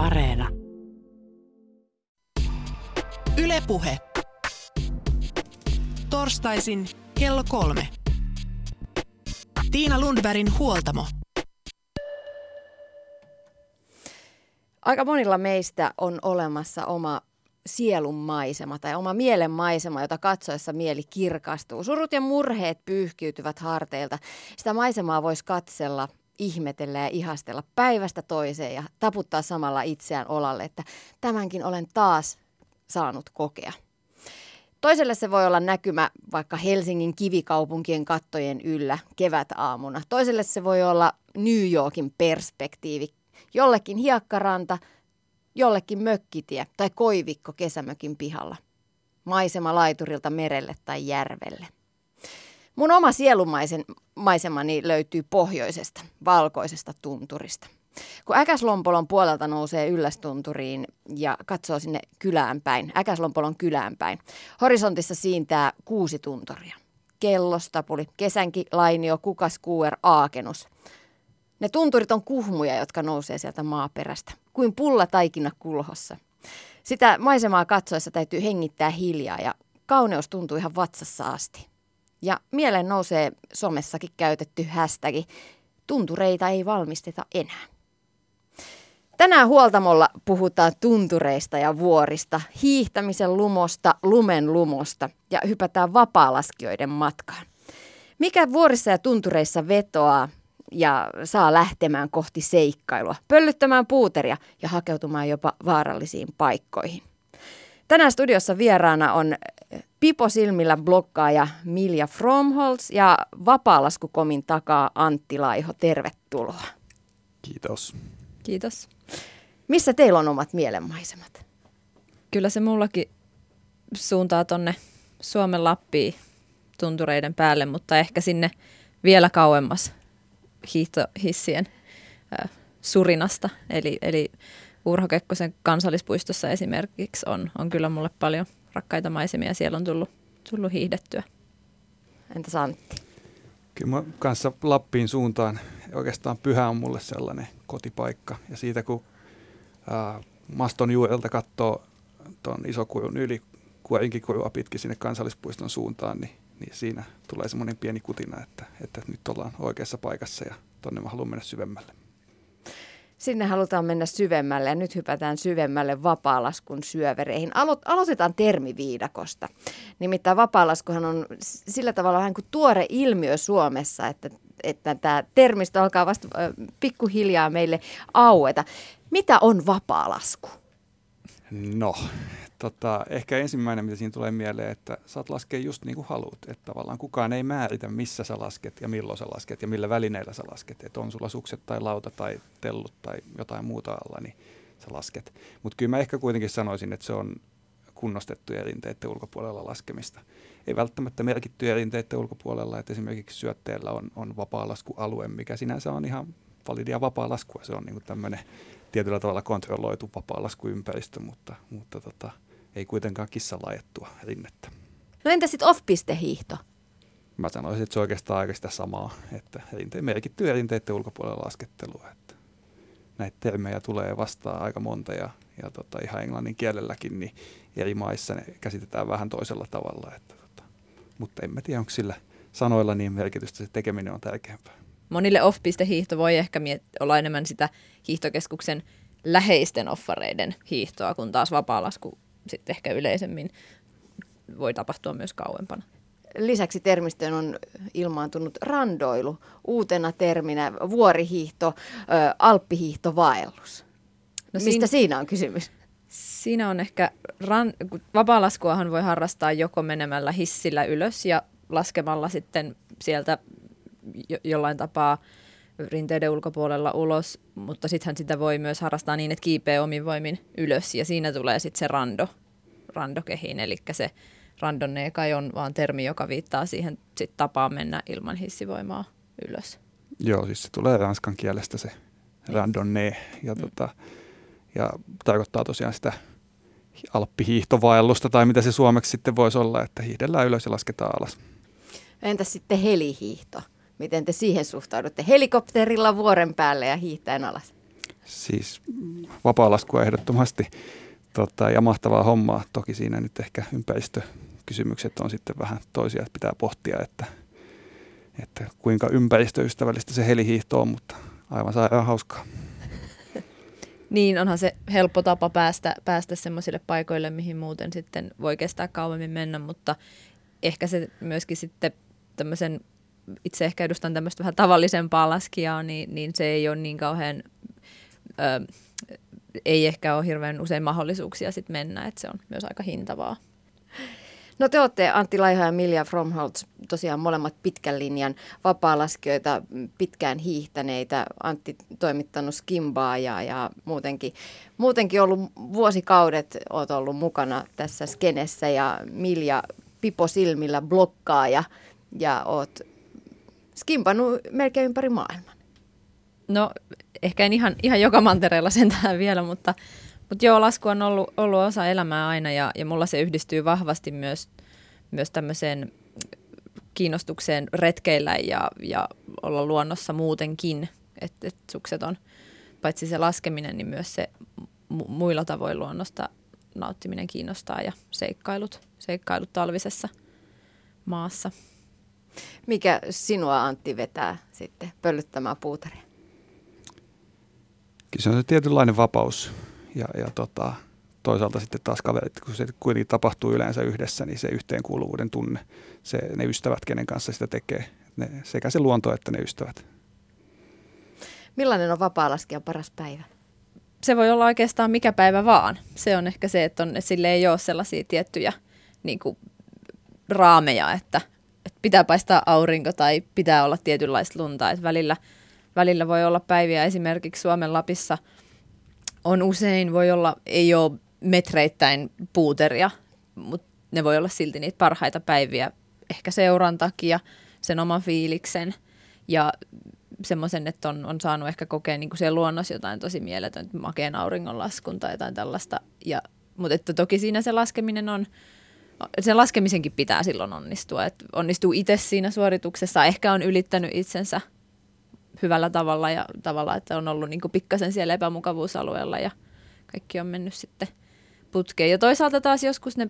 Areena. Ylepuhe. Torstaisin kello kolme. Tiina Lundbergin huoltamo. Aika monilla meistä on olemassa oma sielun maisema tai oma mielen maisema, jota katsoessa mieli kirkastuu. Surut ja murheet pyyhkiytyvät harteilta. Sitä maisemaa voisi katsella, ihmetellä ja ihastella päivästä toiseen ja taputtaa samalla itseään olalle, että tämänkin olen taas saanut kokea. Toiselle se voi olla näkymä vaikka Helsingin kivikaupunkien kattojen yllä kevätaamuna. Toiselle se voi olla New Yorkin perspektiivi. Jollekin hiekkaranta, jollekin mökkitie tai koivikko kesämökin pihalla. Maisema laiturilta merelle tai järvelle. Mun oma sielumaisen maisemani löytyy pohjoisesta, valkoisesta tunturista. Kun Äkäslompolon puolelta nousee yllästunturiin ja katsoo sinne kylään päin, Äkäslompolon kylään päin, horisontissa siintää kuusi tunturia. Kellostapuli, kesänki, lainio, kukaskuuer, aakenus. Ne tunturit on kuhmuja, jotka nousee sieltä maaperästä, kuin pulla taikina kulhossa. Sitä maisemaa katsoessa täytyy hengittää hiljaa ja kauneus tuntuu ihan vatsassa asti. Ja mieleen nousee somessakin käytetty hashtag, tuntureita ei valmisteta enää. Tänään huoltamolla puhutaan tuntureista ja vuorista, hiihtämisen lumosta, lumen lumosta ja hypätään vapaalaskijoiden matkaan. Mikä vuorissa ja tuntureissa vetoaa ja saa lähtemään kohti seikkailua, pöllyttämään puuteria ja hakeutumaan jopa vaarallisiin paikkoihin. Tänään studiossa vieraana on Pipo Silmillä blokkaaja Milja Fromholz ja Vapaalaskukomin takaa Antti Laiho. Tervetuloa. Kiitos. Kiitos. Missä teillä on omat mielenmaisemat? Kyllä se mullakin suuntaa tonne Suomen Lappiin tuntureiden päälle, mutta ehkä sinne vielä kauemmas hiihtohissien äh, surinasta. Eli, eli Urho Kekkosen kansallispuistossa esimerkiksi on, on kyllä mulle paljon rakkaita maisemia. Siellä on tullut, tullut hiihdettyä. Entäs Antti? Kyllä mä kanssa Lappiin suuntaan. Oikeastaan pyhä on mulle sellainen kotipaikka. Ja siitä kun ää, maston juurelta katsoo tuon isokurun yli kuorinkikurua pitkin sinne kansallispuiston suuntaan, niin, niin siinä tulee semmoinen pieni kutina, että, että nyt ollaan oikeassa paikassa ja tonne mä haluan mennä syvemmälle. Sinne halutaan mennä syvemmälle ja nyt hypätään syvemmälle vapaalaskun syövereihin. Alo- aloitetaan termiviidakosta. Nimittäin vapaalaskuhan on sillä tavalla vähän kuin tuore ilmiö Suomessa, että, että tämä termistö alkaa vasta pikkuhiljaa meille aueta. Mitä on vapaalasku? No, tota, ehkä ensimmäinen, mitä siinä tulee mieleen, että saat laskea just niin kuin haluat. Että tavallaan kukaan ei määritä, missä sä lasket ja milloin sä lasket ja millä välineillä sä lasket. Että on sulla sukset tai lauta tai tellut tai jotain muuta alla, niin sä lasket. Mutta kyllä mä ehkä kuitenkin sanoisin, että se on kunnostettujen rinteiden ulkopuolella laskemista. Ei välttämättä merkittyjä rinteiden ulkopuolella, että esimerkiksi syötteellä on, on vapaalaskualue, mikä sinänsä on ihan validia vapaa-laskua. Se on niin tämmöinen tietyllä tavalla kontrolloitu vapaa-laskuympäristö, mutta, mutta tota, ei kuitenkaan kissan laajettua rinnettä. No entä sitten off-pistehiihto? Mä sanoisin, että se on oikeastaan aika sitä samaa, että rinteen, merkittyjä rinteiden ulkopuolella laskettelua. Että näitä termejä tulee vastaan aika monta ja, ja tota, ihan englannin kielelläkin, niin eri maissa ne käsitetään vähän toisella tavalla. Että, tota, mutta en mä tiedä, onko sillä sanoilla niin merkitystä, se tekeminen on tärkeämpää. Monille off-pistehiihto voi ehkä miet- olla enemmän sitä hiihtokeskuksen läheisten offareiden hiihtoa, kun taas vapaalasku sitten ehkä yleisemmin voi tapahtua myös kauempana. Lisäksi termistöön on ilmaantunut randoilu, uutena terminä vuorihiihto, alppihiihto, vaellus. No Mistä siinä, siinä on kysymys? Siinä on ehkä, ran, vapaalaskuahan voi harrastaa joko menemällä hissillä ylös ja laskemalla sitten sieltä jo, jollain tapaa rinteiden ulkopuolella ulos, mutta sittenhän sitä voi myös harrastaa niin, että kiipeä omin voimin ylös ja siinä tulee sitten se rando, randokehiin, eli se randonne kai on vaan termi, joka viittaa siihen sit tapaan mennä ilman hissivoimaa ylös. Joo, siis se tulee ranskan kielestä se randonne ja, mm. tota, ja tarkoittaa tosiaan sitä alppihiihtovaellusta tai mitä se suomeksi sitten voisi olla, että hiihdellään ylös ja lasketaan alas. Entäs sitten helihiihto? Miten te siihen suhtaudutte? Helikopterilla vuoren päälle ja hiihtäen alas? Siis vapaalaskua ehdottomasti tota, ja mahtavaa hommaa. Toki siinä nyt ehkä ympäristökysymykset on sitten vähän toisia, että pitää pohtia, että, että kuinka ympäristöystävällistä se helihiihto on, mutta aivan sairaan hauskaa. Niin, onhan se helppo tapa päästä, päästä semmoisille paikoille, mihin muuten sitten voi kestää kauemmin mennä, mutta ehkä se myöskin sitten tämmöisen, itse ehkä edustan tämmöistä vähän tavallisempaa laskijaa, niin, niin se ei ole niin kauhean, ö, ei ehkä ole hirveän usein mahdollisuuksia sitten mennä, että se on myös aika hintavaa. No te olette Antti Laiha ja Milja Fromholtz tosiaan molemmat pitkän linjan vapaalaskijoita, pitkään hiihtäneitä. Antti toimittanut skimbaa ja, ja muutenkin, muutenkin ollut vuosikaudet olet ollut mukana tässä skenessä ja Milja pipo silmillä blokkaa ja, ja oot skimpannut melkein ympäri maailman. No ehkä en ihan, ihan joka mantereella sentään vielä, mutta, mutta joo, lasku on ollut, ollut osa elämää aina ja, ja mulla se yhdistyy vahvasti myös, myös tämmöiseen kiinnostukseen retkeillä ja, ja olla luonnossa muutenkin. Että et sukset on paitsi se laskeminen, niin myös se mu- muilla tavoin luonnosta nauttiminen kiinnostaa ja seikkailut, seikkailut talvisessa maassa. Mikä sinua Antti vetää sitten pöllyttämään puuteria? Kyllä se on se tietynlainen vapaus ja, ja tota, toisaalta sitten taas kaverit, kun se kuitenkin tapahtuu yleensä yhdessä, niin se yhteenkuuluvuuden tunne, se, ne ystävät, kenen kanssa sitä tekee, ne, sekä se luonto että ne ystävät. Millainen on vapaa-laskijan paras päivä? Se voi olla oikeastaan mikä päivä vaan. Se on ehkä se, että on, sille ei ole sellaisia tiettyjä niin kuin, raameja, että, että pitää paistaa aurinko tai pitää olla tietynlaista lunta. Että välillä, välillä voi olla päiviä esimerkiksi Suomen Lapissa on usein, voi olla, ei ole metreittäin puuteria, mutta ne voi olla silti niitä parhaita päiviä ehkä seuran takia, sen oman fiiliksen ja semmoisen, että on, on saanut ehkä kokea niin kuin siellä luonnossa jotain tosi mieletöntä, makeen auringonlaskun tai jotain tällaista. Ja, mutta että toki siinä se laskeminen on, sen laskemisenkin pitää silloin onnistua. Että onnistuu itse siinä suorituksessa, ehkä on ylittänyt itsensä hyvällä tavalla ja tavalla, että on ollut niin pikkasen siellä epämukavuusalueella ja kaikki on mennyt sitten putkeen. Ja toisaalta taas joskus ne,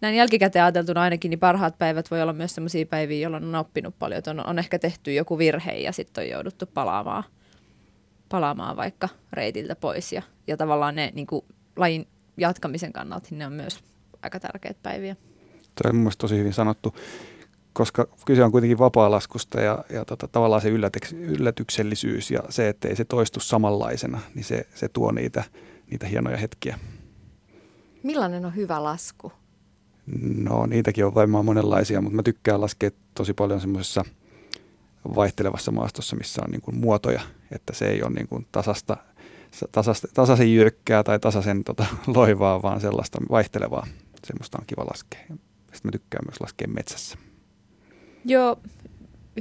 näin jälkikäteen ajateltuna ainakin, niin parhaat päivät voi olla myös sellaisia päiviä, jolloin on oppinut paljon. Että on, on ehkä tehty joku virhe ja sitten on jouduttu palaamaan, palaamaan vaikka reitiltä pois. Ja, ja tavallaan ne niin lajin jatkamisen kannalta niin ne on myös aika tärkeitä päiviä. Tuo on mielestäni tosi hyvin sanottu, koska kyse on kuitenkin vapaa-laskusta ja, ja tota, tavallaan se yllätyks, yllätyksellisyys ja se, että ei se toistu samanlaisena, niin se, se tuo niitä, niitä hienoja hetkiä. Millainen on hyvä lasku? No niitäkin on varmaan monenlaisia, mutta mä tykkään laskea tosi paljon semmoisessa vaihtelevassa maastossa, missä on niin kuin muotoja, että se ei ole niin kuin tasasta, tasasta, tasaisen jyrkkää tai tasaisen tota, loivaa, vaan sellaista vaihtelevaa. Semmoista on kiva laskea. Sitten mä tykkään myös laskea metsässä. Joo,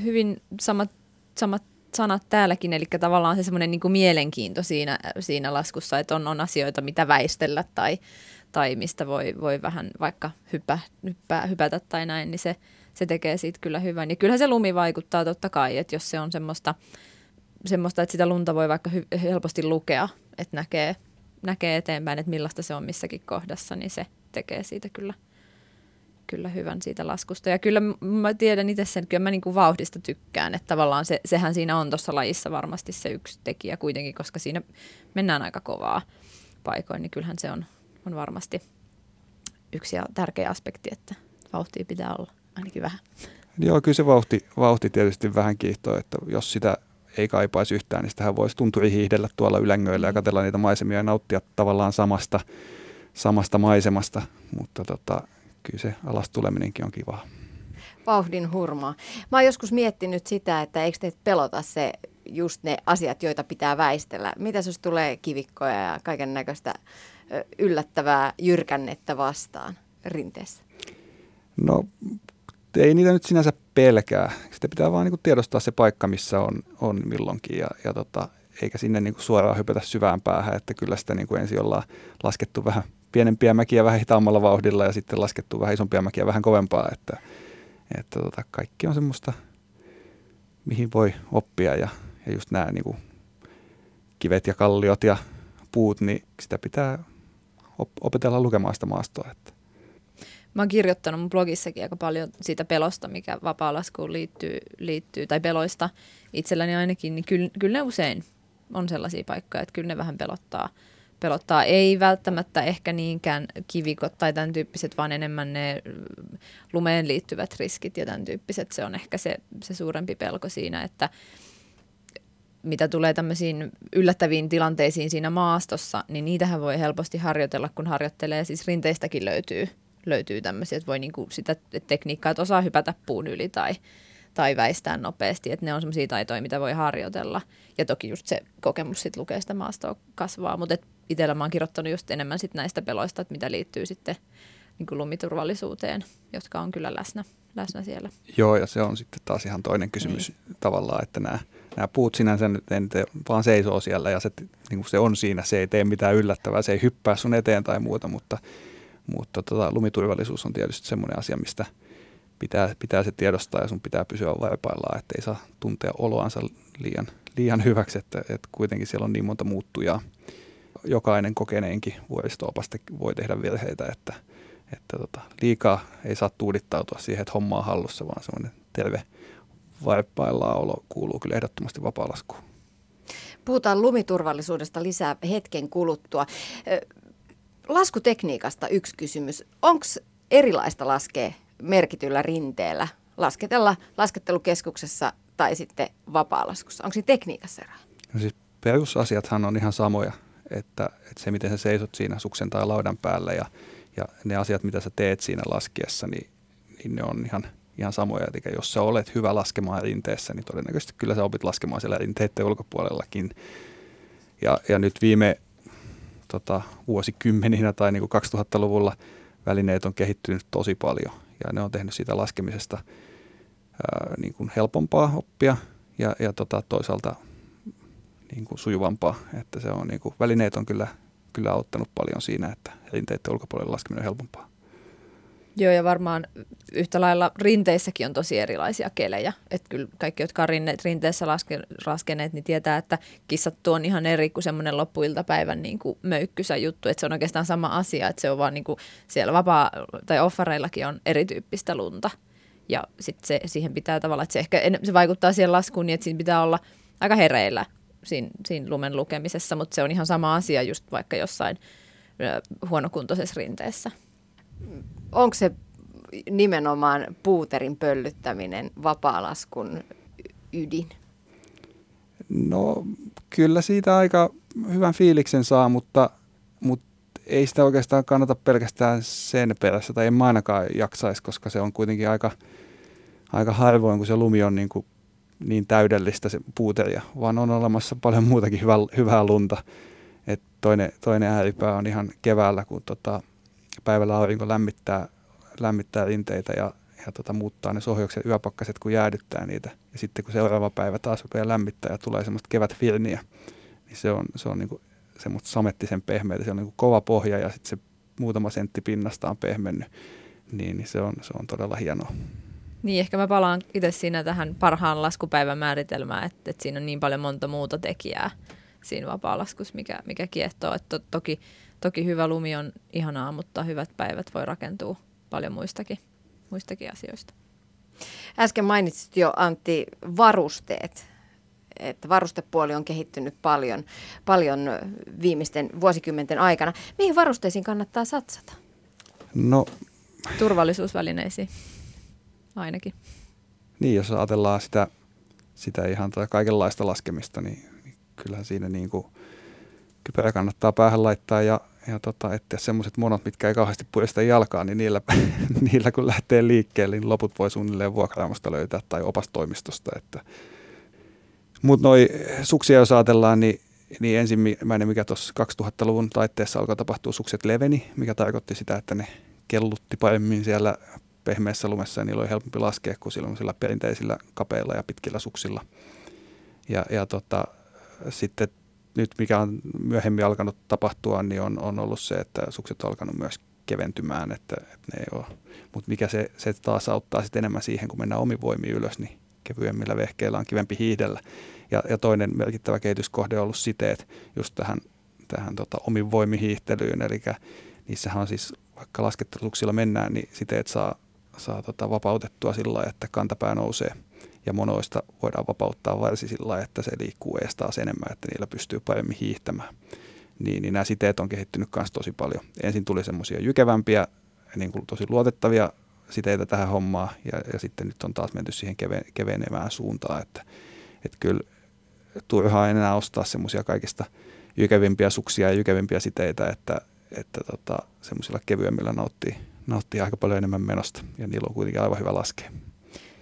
hyvin samat, samat sanat täälläkin, eli tavallaan se semmoinen niin mielenkiinto siinä, siinä laskussa, että on, on asioita, mitä väistellä tai, tai mistä voi, voi vähän vaikka hyppä, hyppää, hypätä tai näin, niin se, se tekee siitä kyllä hyvän. Ja kyllähän se lumi vaikuttaa totta kai, että jos se on semmoista, semmoista että sitä lunta voi vaikka hy- helposti lukea, että näkee, näkee eteenpäin, että millaista se on missäkin kohdassa, niin se tekee siitä kyllä, kyllä hyvän siitä laskusta. Ja kyllä mä tiedän itse sen, että kyllä mä niin kuin vauhdista tykkään, että tavallaan se, sehän siinä on tuossa lajissa varmasti se yksi tekijä kuitenkin, koska siinä mennään aika kovaa paikoin, niin kyllähän se on, on varmasti yksi ja tärkeä aspekti, että vauhtia pitää olla ainakin vähän. Joo, kyllä se vauhti, vauhti tietysti vähän kiihtoo, että jos sitä ei kaipaisi yhtään, niin sitähän voisi tunturi hiihdellä tuolla ylängöillä ja katsella niitä maisemia ja nauttia tavallaan samasta, samasta maisemasta, mutta tota, kyllä se alas tuleminenkin on kivaa. Vauhdin hurmaa. Mä oon joskus miettinyt sitä, että eikö teitä pelota se just ne asiat, joita pitää väistellä. Mitä jos tulee kivikkoja ja kaiken näköistä yllättävää jyrkännettä vastaan rinteessä? No ei niitä nyt sinänsä pelkää. Sitä pitää vaan niin tiedostaa se paikka, missä on, on milloinkin ja, ja tota, eikä sinne niin suoraan hypätä syvään päähän, että kyllä sitä niin ensin ollaan laskettu vähän pienempiä mäkiä vähän hitaammalla vauhdilla ja sitten laskettu vähän isompia mäkiä vähän kovempaa, että, että tota, kaikki on semmoista, mihin voi oppia ja, ja just nämä niin kuin, kivet ja kalliot ja puut, niin sitä pitää op- opetella lukemaan sitä maastoa. Että. Mä oon kirjoittanut mun blogissakin aika paljon siitä pelosta, mikä vapaa-laskuun liittyy, liittyy, tai peloista itselläni ainakin, niin kyllä, kyllä ne usein on sellaisia paikkoja, että kyllä ne vähän pelottaa. Pelottaa ei välttämättä ehkä niinkään kivikot tai tämän tyyppiset, vaan enemmän ne lumeen liittyvät riskit ja tämän tyyppiset. Se on ehkä se, se suurempi pelko siinä, että mitä tulee tämmöisiin yllättäviin tilanteisiin siinä maastossa, niin niitähän voi helposti harjoitella, kun harjoittelee. Siis rinteistäkin löytyy, löytyy tämmöisiä, että voi niinku sitä tekniikkaa, että osaa hypätä puun yli tai, tai väistää nopeasti. Että ne on semmoisia taitoja, mitä voi harjoitella. Ja toki just se kokemus sitten lukee sitä maastoa kasvaa. Mutta itsellä mä oon kirjoittanut just enemmän sit näistä peloista, että mitä liittyy sitten niin kuin lumiturvallisuuteen, jotka on kyllä läsnä, läsnä siellä. Joo, ja se on sitten taas ihan toinen kysymys niin. tavallaan, että nämä, nämä puut sinänsä nyt en te, vaan seisoo siellä ja se, niin kuin se on siinä, se ei tee mitään yllättävää, se ei hyppää sun eteen tai muuta, mutta, mutta tota, lumiturvallisuus on tietysti semmoinen asia, mistä pitää, pitää se tiedostaa ja sun pitää pysyä varpaillaan, että ei saa tuntea oloansa liian, liian hyväksi, että, että kuitenkin siellä on niin monta muuttujaa. Jokainen kokeneenkin vuoristo voi tehdä virheitä, että – että tota, liikaa ei saa tuudittautua siihen, että homma on hallussa, vaan semmoinen terve vaippaillaan olo kuuluu kyllä ehdottomasti vapaalaskuun. Puhutaan lumiturvallisuudesta lisää hetken kuluttua. Laskutekniikasta yksi kysymys. Onko erilaista laskea merkityllä rinteellä, lasketella laskettelukeskuksessa tai sitten vapaalaskussa? Onko siinä tekniikassa eroa? No siis perusasiathan on ihan samoja, että, että se miten sä seisot siinä suksen tai laudan päällä ja ja ne asiat, mitä sä teet siinä laskiessa, niin, niin ne on ihan, ihan samoja. Eli jos sä olet hyvä laskemaan rinteessä, niin todennäköisesti kyllä sä opit laskemaan siellä rinteiden ulkopuolellakin. Ja, ja nyt viime tota, vuosikymmeninä tai niin kuin 2000-luvulla välineet on kehittynyt tosi paljon ja ne on tehnyt siitä laskemisesta ää, niin kuin helpompaa oppia ja, ja tota, toisaalta niin kuin sujuvampaa. Että se on, niin kuin, välineet on kyllä kyllä auttanut paljon siinä, että rinteiden ulkopuolelle laskeminen on helpompaa. Joo, ja varmaan yhtä lailla rinteissäkin on tosi erilaisia kelejä. Että kyllä kaikki, jotka on rinne, rinteessä laske, laskeneet, niin tietää, että kissat on ihan eri kuin semmoinen loppuiltapäivän niin kuin möykkysä juttu. Että se on oikeastaan sama asia, että se on vaan niin kuin siellä vapaa- tai offareillakin on erityyppistä lunta. Ja sitten siihen pitää tavallaan, että se ehkä se vaikuttaa siihen laskuun niin, että siinä pitää olla aika hereillä siinä, siinä lumen lukemisessa, mutta se on ihan sama asia just vaikka jossain huonokuntoisessa rinteessä. Onko se nimenomaan puuterin pöllyttäminen vapaalaskun ydin? No kyllä siitä aika hyvän fiiliksen saa, mutta, mutta ei sitä oikeastaan kannata pelkästään sen perässä, tai en mä ainakaan jaksaisi, koska se on kuitenkin aika, aika harvoin, kun se lumi on niin kuin niin täydellistä se puuteria, vaan on olemassa paljon muutakin hyvää, hyvää lunta. Et toinen, toinen ääripää on ihan keväällä, kun tota, päivällä aurinko lämmittää, lämmittää rinteitä ja, ja tota, muuttaa ne sohjokset yöpakkaset, kun jäädyttää niitä. Ja sitten kun seuraava päivä taas rupeaa lämmittää ja tulee semmoista kevätfirniä, niin se on, se on niinku semmoista samettisen pehmeitä. Se on niinku kova pohja ja sitten se muutama sentti pinnasta on pehmennyt. Niin, niin se, on, se on todella hienoa. Niin, ehkä mä palaan itse siinä tähän parhaan laskupäivän määritelmään, että, että siinä on niin paljon monta muuta tekijää siinä vapaalaskussa, mikä, mikä kiehtoo. Että to, toki, toki hyvä lumi on ihanaa, mutta hyvät päivät voi rakentua paljon muistakin, muistakin asioista. Äsken mainitsit jo Antti varusteet, että varustepuoli on kehittynyt paljon, paljon viimeisten vuosikymmenten aikana. Mihin varusteisiin kannattaa satsata? No, Turvallisuusvälineisiin ainakin. Niin, jos ajatellaan sitä, sitä ihan tai kaikenlaista laskemista, niin, niin kyllähän siinä niin kuin kypärä kannattaa päähän laittaa ja, ja tota, että semmoiset monot, mitkä ei kauheasti purista jalkaa, niin niillä, niillä kun lähtee liikkeelle, niin loput voi suunnilleen vuokraamosta löytää tai opastoimistosta. Että. Mutta noi suksia jos ajatellaan, niin, niin ensimmäinen, mikä tuossa 2000-luvun taitteessa alkoi tapahtua, sukset leveni, mikä tarkoitti sitä, että ne kellutti paremmin siellä pehmeässä lumessa ja niillä oli helpompi laskea kuin sillä perinteisillä kapeilla ja pitkillä suksilla. Ja, ja tota, sitten nyt mikä on myöhemmin alkanut tapahtua, niin on, on ollut se, että sukset on alkanut myös keventymään, että, että ne ei ole. Mutta mikä se, se taas auttaa sitten enemmän siihen, kun mennään omivoimiin ylös, niin kevyemmillä vehkeillä on kivempi hiihdellä. Ja, ja toinen merkittävä kehityskohde on ollut siteet just tähän, tähän tota, omin voimihiihtelyyn, eli niissähän on siis, vaikka lasketteluksilla mennään, niin siteet saa, saa tota, vapautettua sillä lailla, että kantapää nousee ja monoista voidaan vapauttaa varsi sillä lailla, että se liikkuu ees taas enemmän, että niillä pystyy paremmin hiihtämään. Niin, niin nämä siteet on kehittynyt myös tosi paljon. Ensin tuli semmoisia jykevämpiä, niin kuin tosi luotettavia siteitä tähän hommaan ja, ja sitten nyt on taas menty siihen keve, kevenevään suuntaan, että, että kyllä turhaa enää ostaa semmoisia kaikista jykevimpiä suksia ja jykevimpiä siteitä, että, että tota, semmoisilla kevyemmillä nauttii, nauttii aika paljon enemmän menosta ja niillä on kuitenkin aivan hyvä laskea.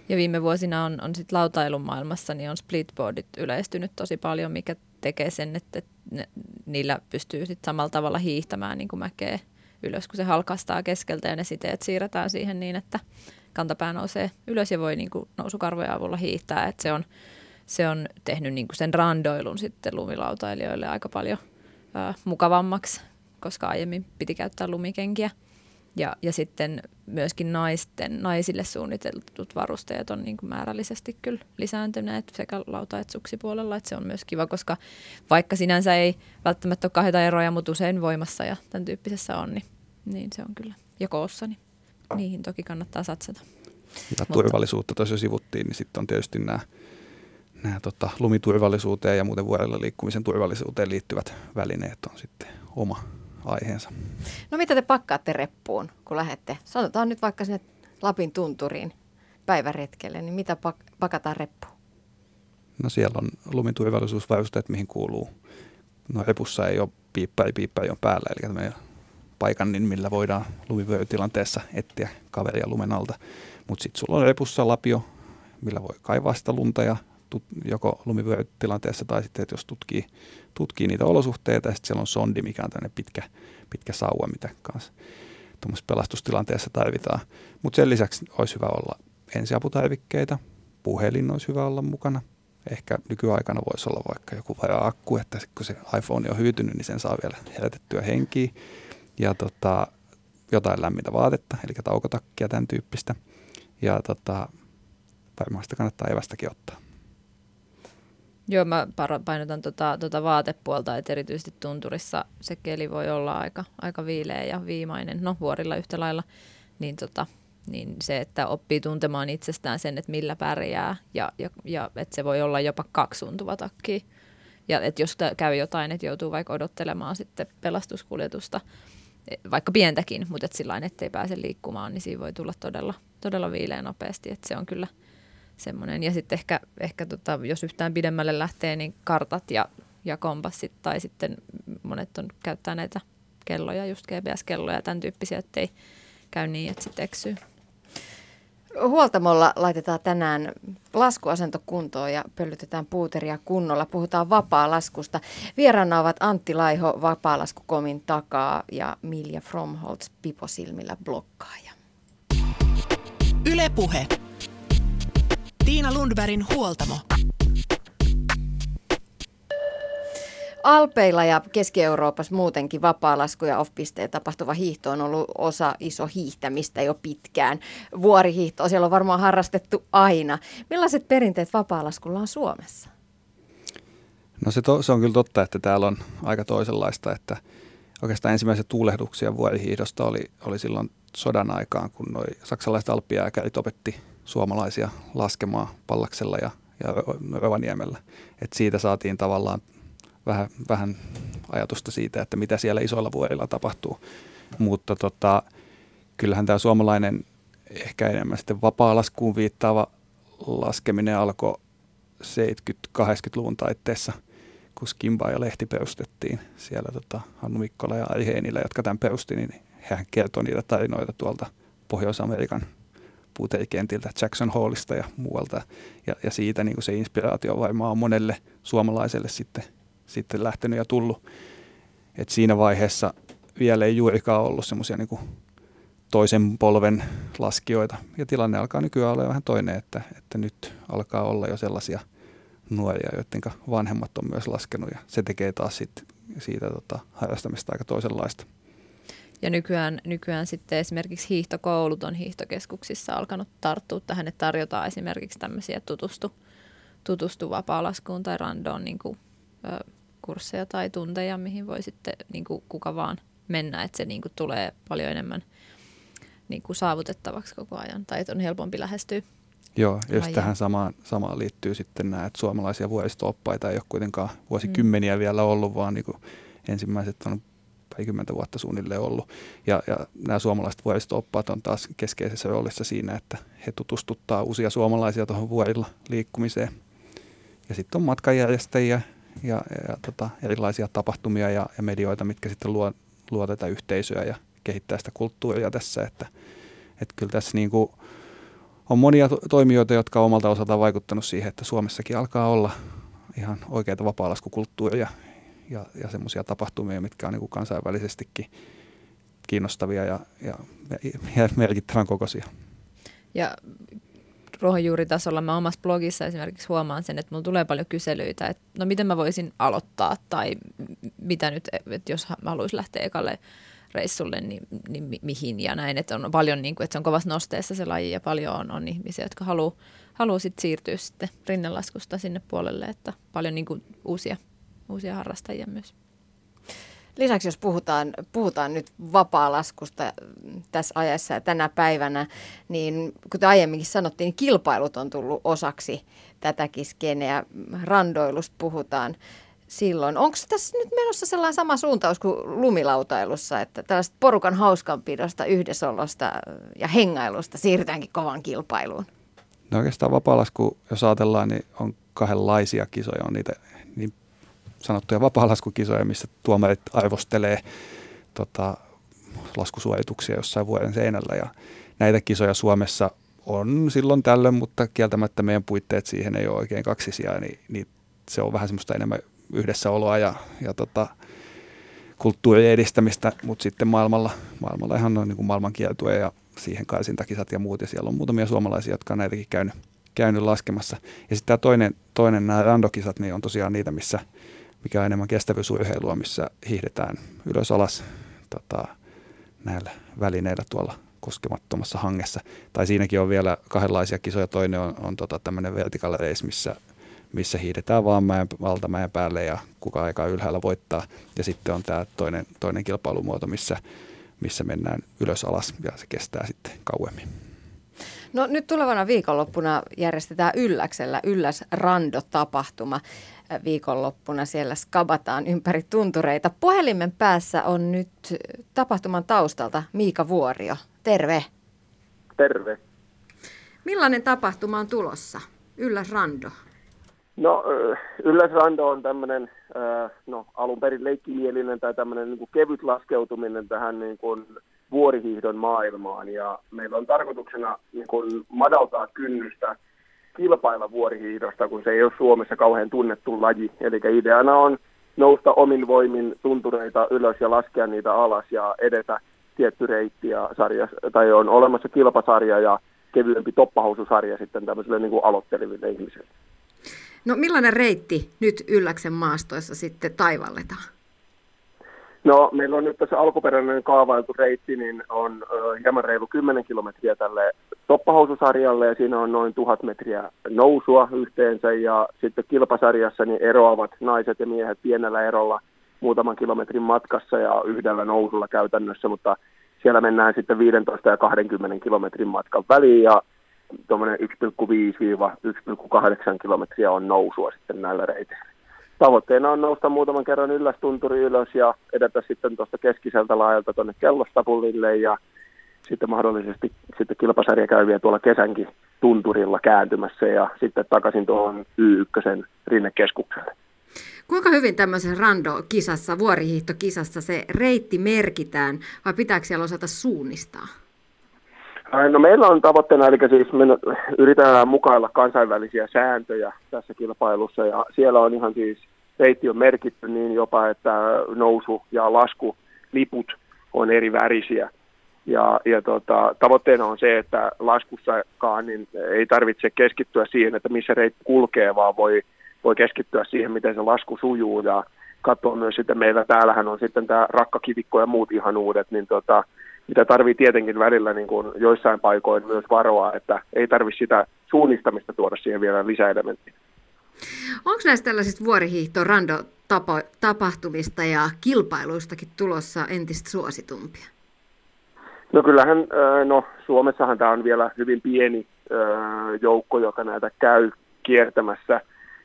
Ja viime vuosina on, on sit lautailun maailmassa, niin on splitboardit yleistynyt tosi paljon, mikä tekee sen, että ne, niillä pystyy sit samalla tavalla hiihtämään niin kuin mäkeä ylös, kun se halkastaa keskeltä ja ne siteet siirretään siihen niin, että kantapää nousee ylös ja voi niin kuin nousukarvojen avulla hiihtää. Et se, on, se on tehnyt niin kuin sen randoilun sitten lumilautailijoille aika paljon ää, mukavammaksi, koska aiemmin piti käyttää lumikenkiä. Ja, ja sitten myöskin naisten, naisille suunniteltut varusteet on niin kuin määrällisesti kyllä lisääntyneet sekä lauta- että suksipuolella. Että se on myös kiva, koska vaikka sinänsä ei välttämättä ole kahdeta eroja, mutta usein voimassa ja tämän tyyppisessä on, niin, niin se on kyllä jo koossa. Niin niihin toki kannattaa satsata. Ja turvallisuutta tosiaan sivuttiin, niin sitten on tietysti nämä, nämä tota, lumiturvallisuuteen ja muuten vuorella liikkumisen turvallisuuteen liittyvät välineet on sitten oma aiheensa. No mitä te pakkaatte reppuun, kun lähdette? Sanotaan nyt vaikka sinne Lapin tunturiin päiväretkelle, niin mitä pak- pakataan reppuun? No siellä on lumiturvallisuusvarusteet, mihin kuuluu. No repussa ei ole piippäri, piippäri on päällä, eli tämmöinen paikan, niin millä voidaan lumivyörytilanteessa etsiä kaveria lumen alta. Mutta sitten sulla on repussa lapio, millä voi kaivaa sitä lunta ja tut, joko lumivyörytilanteessa tai sitten, että jos tutkii, tutkii niitä olosuhteita ja sitten siellä on sondi, mikä on tämmöinen pitkä, pitkä sauva, mitä kanssa tuommoisessa pelastustilanteessa tarvitaan. Mutta sen lisäksi olisi hyvä olla ensiaputarvikkeita, puhelin olisi hyvä olla mukana. Ehkä nykyaikana voisi olla vaikka joku vara-akku, että kun se iPhone on hyytynyt, niin sen saa vielä herätettyä henkiä. Ja tota, jotain lämmintä vaatetta, eli taukotakkia, tämän tyyppistä. Ja tota, varmaan sitä kannattaa evästäkin ottaa. Joo, mä painotan tuota, tuota vaatepuolta, että erityisesti tunturissa se keli voi olla aika, aika viileä ja viimainen, no vuorilla yhtä lailla, niin, tota, niin se, että oppii tuntemaan itsestään sen, että millä pärjää ja, ja, ja että se voi olla jopa kaksi suntuva takki. Ja että jos käy jotain, että joutuu vaikka odottelemaan sitten pelastuskuljetusta, e, vaikka pientäkin, mutta että sillä ettei pääse liikkumaan, niin siinä voi tulla todella, todella viileä nopeasti, että se on kyllä – semmoinen. Ja sitten ehkä, ehkä tota, jos yhtään pidemmälle lähtee, niin kartat ja, ja kompassit tai sitten monet on käyttää näitä kelloja, just GPS-kelloja ja tämän tyyppisiä, ettei käy niin, että sitten eksyy. Huoltamolla laitetaan tänään laskuasento kuntoon ja pöllytetään puuteria kunnolla. Puhutaan vapaa-laskusta. Vieraana ovat Antti Laiho vapaa-laskukomin takaa ja Milja Fromholtz piposilmillä blokkaaja. Ylepuhe. Tiina Lundbergin huoltamo. Alpeilla ja Keski-Euroopassa muutenkin vapaa-lasku ja off-pisteen tapahtuva hiihto on ollut osa iso hiihtämistä jo pitkään. Vuorihiihtoa siellä on varmaan harrastettu aina. Millaiset perinteet vapaa-laskulla on Suomessa? No se, to, se on kyllä totta, että täällä on aika toisenlaista, että oikeastaan ensimmäisiä tuulehduksia vuorihiihdosta oli, oli silloin sodan aikaan, kun noi saksalaiset alppijääkärit opetti suomalaisia laskemaan Pallaksella ja, ja Rovaniemellä. Et siitä saatiin tavallaan vähän, vähän ajatusta siitä, että mitä siellä isoilla vuorilla tapahtuu. Mutta tota, kyllähän tämä suomalainen ehkä enemmän sitten vapaa-laskuun viittaava laskeminen alkoi 70-80-luvun taitteessa, kun Skimba ja Lehti perustettiin. Siellä tota, Hannu Mikkola ja Ari Heinilä, jotka tämän perusti, niin hän kertoi niitä tarinoita tuolta Pohjois-Amerikan puuterikentiltä, Jackson Hallista ja muualta. Ja, ja siitä niin kuin se inspiraatio varmaan on monelle suomalaiselle sitten, sitten lähtenyt ja tullut. Et siinä vaiheessa vielä ei juurikaan ollut semmoisia niin toisen polven laskijoita. Ja tilanne alkaa nykyään olla vähän toinen, että, että nyt alkaa olla jo sellaisia nuoria, joiden vanhemmat on myös laskenut. Ja se tekee taas sit, siitä tota, harrastamista aika toisenlaista. Ja nykyään, nykyään sitten esimerkiksi hiihtokoulut on hiihtokeskuksissa alkanut tarttua tähän, että tarjotaan esimerkiksi tämmöisiä tutustu, tutustu vapaalaskuun tai randoon niin kuin, ö, kursseja tai tunteja, mihin voi sitten niin kuin kuka vaan mennä, että se niin kuin tulee paljon enemmän niin kuin saavutettavaksi koko ajan tai että on helpompi lähestyä. Joo, jos tähän samaan, samaan liittyy sitten nämä, että suomalaisia vuoristo-oppaita ei ole kuitenkaan vuosikymmeniä mm. vielä ollut, vaan niin kuin ensimmäiset on parikymmentä vuotta suunnilleen ollut. Ja, ja nämä suomalaiset vuoristo-oppaat on taas keskeisessä roolissa siinä, että he tutustuttaa uusia suomalaisia tuohon vuorilla liikkumiseen. Ja sitten on matkanjärjestäjiä ja, ja, ja tota, erilaisia tapahtumia ja, ja medioita, mitkä sitten luo, luo tätä yhteisöä ja kehittää sitä kulttuuria tässä, että, että kyllä tässä niin kuin on monia to- toimijoita, jotka omalta osaltaan vaikuttanut siihen, että Suomessakin alkaa olla ihan oikeita vapaalaskukulttuuria ja, ja semmoisia tapahtumia, mitkä on niin kuin kansainvälisestikin kiinnostavia ja, ja, ja merkittävän kokoisia. Ja ruohonjuuritasolla mä omassa blogissa esimerkiksi huomaan sen, että mulla tulee paljon kyselyitä, että no miten mä voisin aloittaa tai mitä nyt, että jos mä haluaisin lähteä ekalle reissulle, niin, niin mi- mihin ja näin. Että on paljon, niin kuin, että se on kovassa nosteessa se laji ja paljon on, on ihmisiä, jotka haluaa haluu sit siirtyä sitten rinnelaskusta sinne puolelle, että paljon niin kuin uusia, uusia harrastajia myös. Lisäksi jos puhutaan, puhutaan nyt vapaa-laskusta tässä ajassa ja tänä päivänä, niin kuten aiemminkin sanottiin, niin kilpailut on tullut osaksi tätäkin skeneä. Randoilusta puhutaan silloin. Onko tässä nyt menossa sellainen sama suuntaus kuin lumilautailussa, että tällaista porukan hauskanpidosta, yhdessäolosta ja hengailusta siirrytäänkin kovan kilpailuun? No oikeastaan vapaalasku, jos ajatellaan, niin on kahdenlaisia kisoja. On niitä niin sanottuja vapaalaskukisoja, missä tuomarit arvostelee tota, laskusuorituksia jossain vuoden seinällä. Ja näitä kisoja Suomessa on silloin tällöin, mutta kieltämättä meidän puitteet siihen ei ole oikein kaksisia, niin, niin se on vähän semmoista enemmän yhdessäoloa ja, ja tota, kulttuurien edistämistä, mutta sitten maailmalla, maailmalla ihan on niin maailmankiertue ja siihen kaisintakisat ja muut, ja siellä on muutamia suomalaisia, jotka on näitäkin käynyt, käynyt laskemassa. Ja sitten tämä toinen, toinen nämä randokisat, niin on tosiaan niitä, missä, mikä on enemmän kestävyysurheilua, missä hiihdetään ylös alas tota, näillä välineillä tuolla koskemattomassa hangessa. Tai siinäkin on vielä kahdenlaisia kisoja. Toinen on, on tota, tämmöinen vertical race, missä missä hiidetään vaan mäen, valtamäen päälle ja kuka aika ylhäällä voittaa. Ja sitten on tämä toinen, toinen kilpailumuoto, missä, missä mennään ylös alas ja se kestää sitten kauemmin. No nyt tulevana viikonloppuna järjestetään Ylläksellä Ylläs Rando-tapahtuma. Viikonloppuna siellä skabataan ympäri tuntureita. Puhelimen päässä on nyt tapahtuman taustalta Miika Vuorio. Terve. Terve. Millainen tapahtuma on tulossa? Ylläs Rando. No Ylläsrando on tämmöinen no, alun perin leikkimielinen tai tämmöinen niin kuin kevyt laskeutuminen tähän niin kuin vuorihiihdon maailmaan. Ja meillä on tarkoituksena niin kuin madaltaa kynnystä kilpailla vuorihiihdosta, kun se ei ole Suomessa kauhean tunnettu laji. Eli ideana on nousta omin voimin tuntureita ylös ja laskea niitä alas ja edetä tietty reitti ja sarja, tai on olemassa kilpasarja ja kevyempi toppahoususarja sitten tämmöisille niin aloitteleville ihmisille. No millainen reitti nyt Ylläksen maastoissa sitten taivalletaan? No meillä on nyt tässä alkuperäinen kaavailtu reitti, niin on ö, hieman reilu 10 kilometriä tälle toppahoususarjalle ja siinä on noin tuhat metriä nousua yhteensä ja sitten kilpasarjassa niin eroavat naiset ja miehet pienellä erolla muutaman kilometrin matkassa ja yhdellä nousulla käytännössä, mutta siellä mennään sitten 15 ja 20 kilometrin matkan väliin ja tuommoinen 1,5-1,8 kilometriä on nousua sitten näillä reiteillä. Tavoitteena on nousta muutaman kerran yllästunturi ylös ja edetä sitten tuosta keskiseltä laajalta tuonne kellostapulille ja sitten mahdollisesti sitten kilpasarja käyviä tuolla kesänkin tunturilla kääntymässä ja sitten takaisin tuohon Y1 rinnekeskukselle. Kuinka hyvin tämmöisessä rando-kisassa, vuorihiihtokisassa se reitti merkitään vai pitääkö siellä osata suunnistaa? No meillä on tavoitteena, eli siis me yritetään mukailla kansainvälisiä sääntöjä tässä kilpailussa, ja siellä on ihan siis, reitti on merkitty niin jopa, että nousu- ja laskuliput on eri värisiä. Ja, ja tota, tavoitteena on se, että laskussakaan niin ei tarvitse keskittyä siihen, että missä reitti kulkee, vaan voi, voi keskittyä siihen, miten se lasku sujuu ja katsoa myös sitten meillä täällähän on sitten tämä rakkakivikko ja muut ihan uudet, niin tota, mitä tarvii tietenkin välillä niin kuin joissain paikoin myös varoa, että ei tarvitse sitä suunnistamista tuoda siihen vielä lisäelementtiä. Onko näistä tällaisista vuorihiihto rando tapahtumista ja kilpailuistakin tulossa entistä suositumpia? No kyllähän, no Suomessahan tämä on vielä hyvin pieni joukko, joka näitä käy kiertämässä.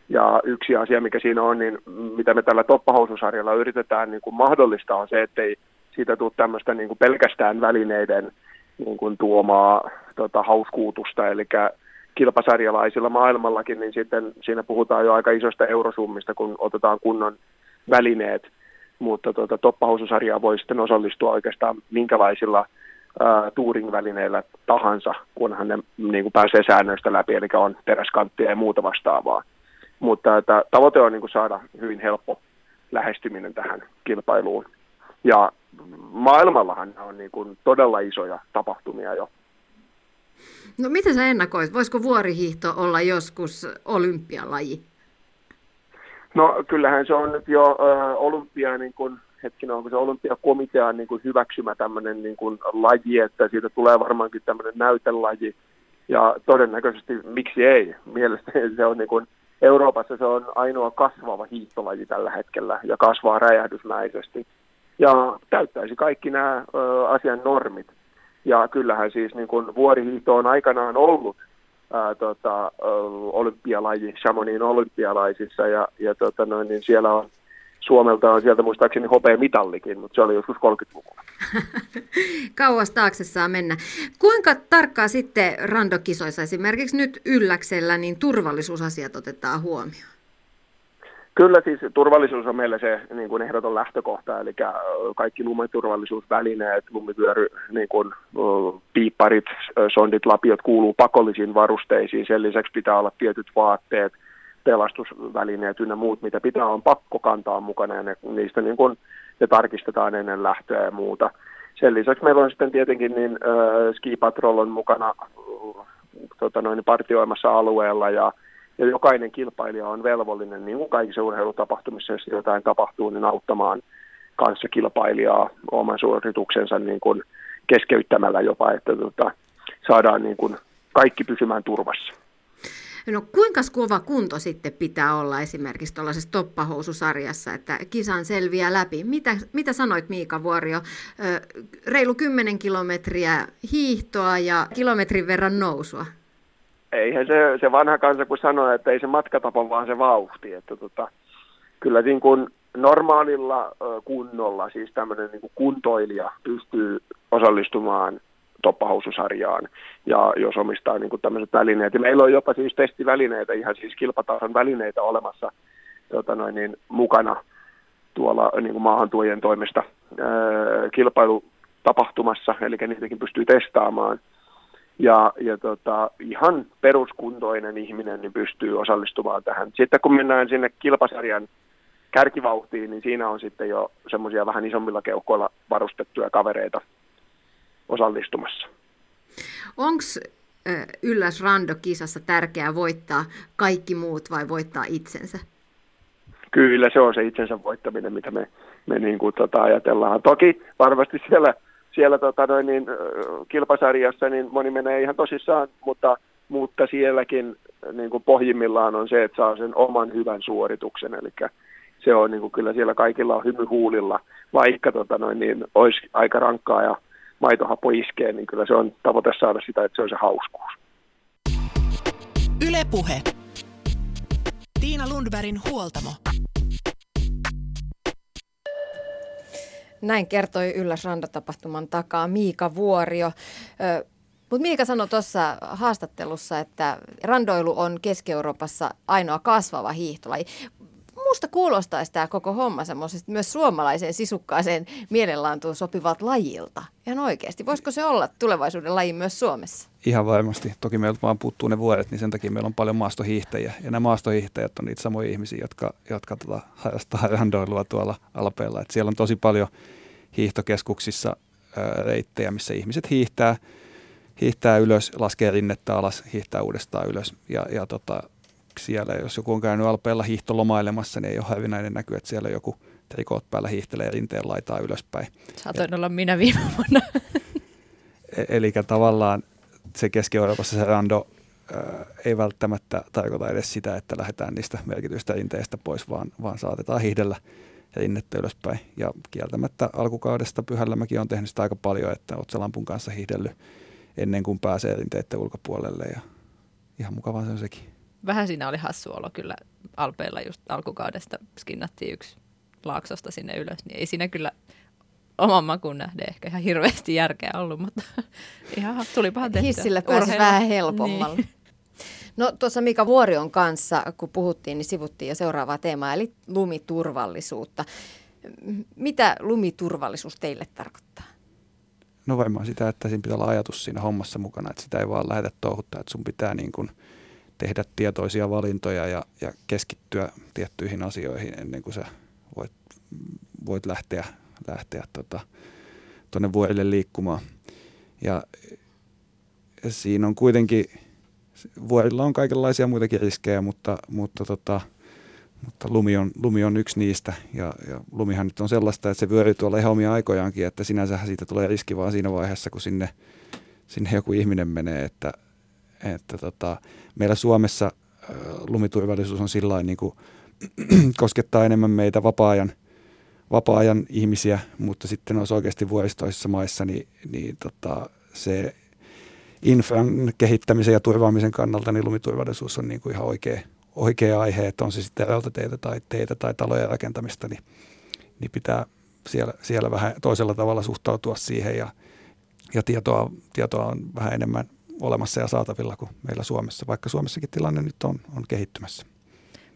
Ja yksi asia, mikä siinä on, niin mitä me tällä toppahoususarjalla yritetään niin kuin mahdollistaa, on se, ettei siitä tule tämmöistä niin kuin pelkästään välineiden niin kuin tuomaa tota, hauskuutusta. Eli kilpasarjalaisilla maailmallakin, niin sitten siinä puhutaan jo aika isoista eurosummista, kun otetaan kunnon välineet. Mutta tuota, toppahoususarjaa voi sitten osallistua oikeastaan minkälaisilla touring-välineillä tahansa, kunhan ne niin kuin pääsee säännöistä läpi, eli on teräskanttia ja muuta vastaavaa. Mutta että tavoite on niin kuin saada hyvin helppo lähestyminen tähän kilpailuun. Ja maailmallahan on niin kuin todella isoja tapahtumia jo. No mitä sä ennakoit? Voisiko vuorihiihto olla joskus olympialaji? No kyllähän se on nyt jo äh, olympia, niin kuin, hetkinen, onko se olympiakomitean niin kuin hyväksymä tämmöinen niin kuin laji, että siitä tulee varmaankin tämmöinen näytelaji. Ja todennäköisesti miksi ei? Mielestäni se on niin kuin, Euroopassa se on ainoa kasvava hiihtolaji tällä hetkellä ja kasvaa räjähdysmäisesti. Ja täyttäisi kaikki nämä ö, asian normit. Ja kyllähän siis niin kuin vuorihiihto on aikanaan ollut ää, tota, olympialaji, Chamonixin olympialaisissa, ja, ja tota noin, niin siellä on Suomelta on sieltä muistaakseni hopea mitallikin, mutta se oli joskus 30-luvulla. Kauas taakse saa mennä. Kuinka tarkkaa sitten randokisoissa esimerkiksi nyt ylläksellä, niin turvallisuusasiat otetaan huomioon? Kyllä siis turvallisuus on meillä se niin kuin ehdoton lähtökohta, eli kaikki lumiturvallisuusvälineet, lumivyöry, niin kuin, piipparit, sondit, lapiot kuuluu pakollisiin varusteisiin. Sen lisäksi pitää olla tietyt vaatteet, pelastusvälineet ynnä muut, mitä pitää on pakko kantaa mukana ja ne, niistä niin kuin, ne tarkistetaan ennen lähtöä ja muuta. Sen lisäksi meillä on sitten tietenkin niin, äh, Ski Patrol on mukana äh, tota noin, partioimassa alueella ja ja jokainen kilpailija on velvollinen, niin kuin kaikissa urheilutapahtumissa, jos jotain tapahtuu, niin auttamaan kanssa kilpailijaa oman suorituksensa niin kuin keskeyttämällä jopa, että tota, saadaan niin kuin kaikki pysymään turvassa. No kuinka kova kunto sitten pitää olla esimerkiksi tuollaisessa toppahoususarjassa, että kisan selviää läpi? Mitä, mitä sanoit Miika Vuorio? Reilu 10 kilometriä hiihtoa ja kilometrin verran nousua eihän se, se vanha kansa kun sanoi, että ei se matkatapa vaan se vauhti. Että tota, kyllä niin kuin normaalilla kunnolla, siis tämmöinen niin kuin kuntoilija pystyy osallistumaan toppahoususarjaan, ja jos omistaa niin kuin tämmöiset välineet. Ja meillä on jopa siis testivälineitä, ihan siis kilpatason välineitä olemassa tota noin, niin, mukana tuolla niin kuin maahantuojien toimesta ää, kilpailutapahtumassa, eli niitäkin pystyy testaamaan – ja, ja tota, ihan peruskuntoinen ihminen niin pystyy osallistumaan tähän. Sitten kun mennään sinne kilpasarjan kärkivauhtiin, niin siinä on sitten jo semmoisia vähän isommilla keuhkoilla varustettuja kavereita osallistumassa. Onko Ylläs Rando-kisassa tärkeää voittaa kaikki muut vai voittaa itsensä? Kyllä se on se itsensä voittaminen, mitä me, me niin kuin, tota, ajatellaan. Toki varmasti siellä siellä tota noin, niin, kilpasarjassa niin moni menee ihan tosissaan, mutta, mutta sielläkin niin kuin pohjimmillaan on se, että saa sen oman hyvän suorituksen, eli se on niin kuin, kyllä siellä kaikilla on hymy huulilla, vaikka tota noin, niin, olisi aika rankkaa ja maitohapo iskee, niin kyllä se on tavoite saada sitä, että se on se hauskuus. Ylepuhe. Tiina Lundbergin huoltamo. Näin kertoi Ylläs Randa-tapahtuman takaa Miika Vuorio. Mutta Miika sanoi tuossa haastattelussa, että randoilu on Keski-Euroopassa ainoa kasvava hiihtolaji. Musta kuulostaisi tämä koko homma semmoisesta myös suomalaiseen sisukkaaseen mielenlaantuun sopivat lajilta. Ihan oikeasti. Voisiko se olla tulevaisuuden laji myös Suomessa? Ihan varmasti. Toki meiltä vaan puuttuu ne vuodet, niin sen takia meillä on paljon maastohiihtäjiä. Ja nämä maastohiihtäjät on niitä samoja ihmisiä, jotka, jotka tota, harrastaa randoilua tuolla Alpeella. Et siellä on tosi paljon hiihtokeskuksissa ää, reittejä, missä ihmiset hiihtää, hiihtää ylös, laskee rinnettä alas, hiihtää uudestaan ylös. Ja, ja tota, siellä, jos joku on käynyt Alpeella hiihtolomailemassa, niin ei ole harvinainen näky, että siellä joku trikoot päällä hiihtelee rinteen laitaa ylöspäin. Saatoin ja, olla minä viime vuonna. E- eli tavallaan se Keski-Euroopassa se rando, ei välttämättä tarkoita edes sitä, että lähdetään niistä merkityistä rinteistä pois, vaan, vaan saatetaan hihdellä rinnettä ylöspäin. Ja kieltämättä alkukaudesta Pyhällämäki on tehnyt sitä aika paljon, että otsalampun kanssa hihdellyt ennen kuin pääsee rinteiden ulkopuolelle ja ihan mukavaa se on sekin. Vähän siinä oli hassu olo kyllä Alpeilla just alkukaudesta skinnattiin yksi laaksosta sinne ylös, niin ei siinä kyllä oman makuun nähden ehkä ihan hirveästi järkeä ollut, mutta ihan tulipahan tehtyä. Hissillä pääsi vähän helpommalla. Niin. No tuossa Mika Vuorion kanssa, kun puhuttiin, niin sivuttiin jo seuraavaa teemaa, eli lumiturvallisuutta. Mitä lumiturvallisuus teille tarkoittaa? No varmaan sitä, että siinä pitää olla ajatus siinä hommassa mukana, että sitä ei vaan lähdetä touhuttaa, että sun pitää niin kuin tehdä tietoisia valintoja ja, ja keskittyä tiettyihin asioihin ennen kuin sä voit, voit lähteä, lähteä tuonne tota, vuorille liikkumaan. Ja siinä on kuitenkin, vuorilla on kaikenlaisia muitakin riskejä, mutta, mutta, tota, mutta lumi, on, lumi on yksi niistä. Ja, ja lumihan nyt on sellaista, että se vyöryy tuolla ihan omia aikojaankin, että sinänsä siitä tulee riski vaan siinä vaiheessa, kun sinne, sinne joku ihminen menee. Että, että tota, meillä Suomessa lumiturvallisuus on sillä niin koskettaa enemmän meitä vapaa-ajan, vapaa-ajan ihmisiä, mutta sitten olisi oikeasti vuoristoisissa maissa, niin, niin tota, se infran kehittämisen ja turvaamisen kannalta niin lumiturvallisuus on niin kuin ihan oikea, oikea aihe, että on se sitten rautateitä tai teitä tai talojen rakentamista, niin, niin pitää siellä, siellä vähän toisella tavalla suhtautua siihen ja, ja tietoa, tietoa on vähän enemmän olemassa ja saatavilla kuin meillä Suomessa, vaikka Suomessakin tilanne nyt on, on kehittymässä.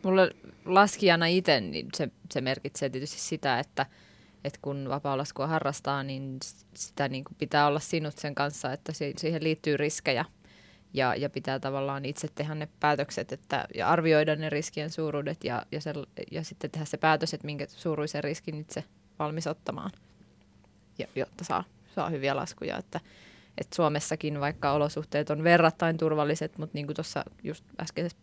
Mulle laskijana itse niin se, se merkitsee tietysti sitä, että – että kun vapaalaskua harrastaa, niin sitä niin kuin pitää olla sinut sen kanssa, että siihen liittyy riskejä. Ja, ja pitää tavallaan itse tehdä ne päätökset että, ja arvioida ne riskien suuruudet ja, ja, se, ja sitten tehdä se päätös, että minkä suuruisen riskin itse valmis ottamaan, ja, jotta saa, saa hyviä laskuja. Että, että Suomessakin, vaikka olosuhteet on verrattain turvalliset, mutta niin kuin tuossa just äskeisessä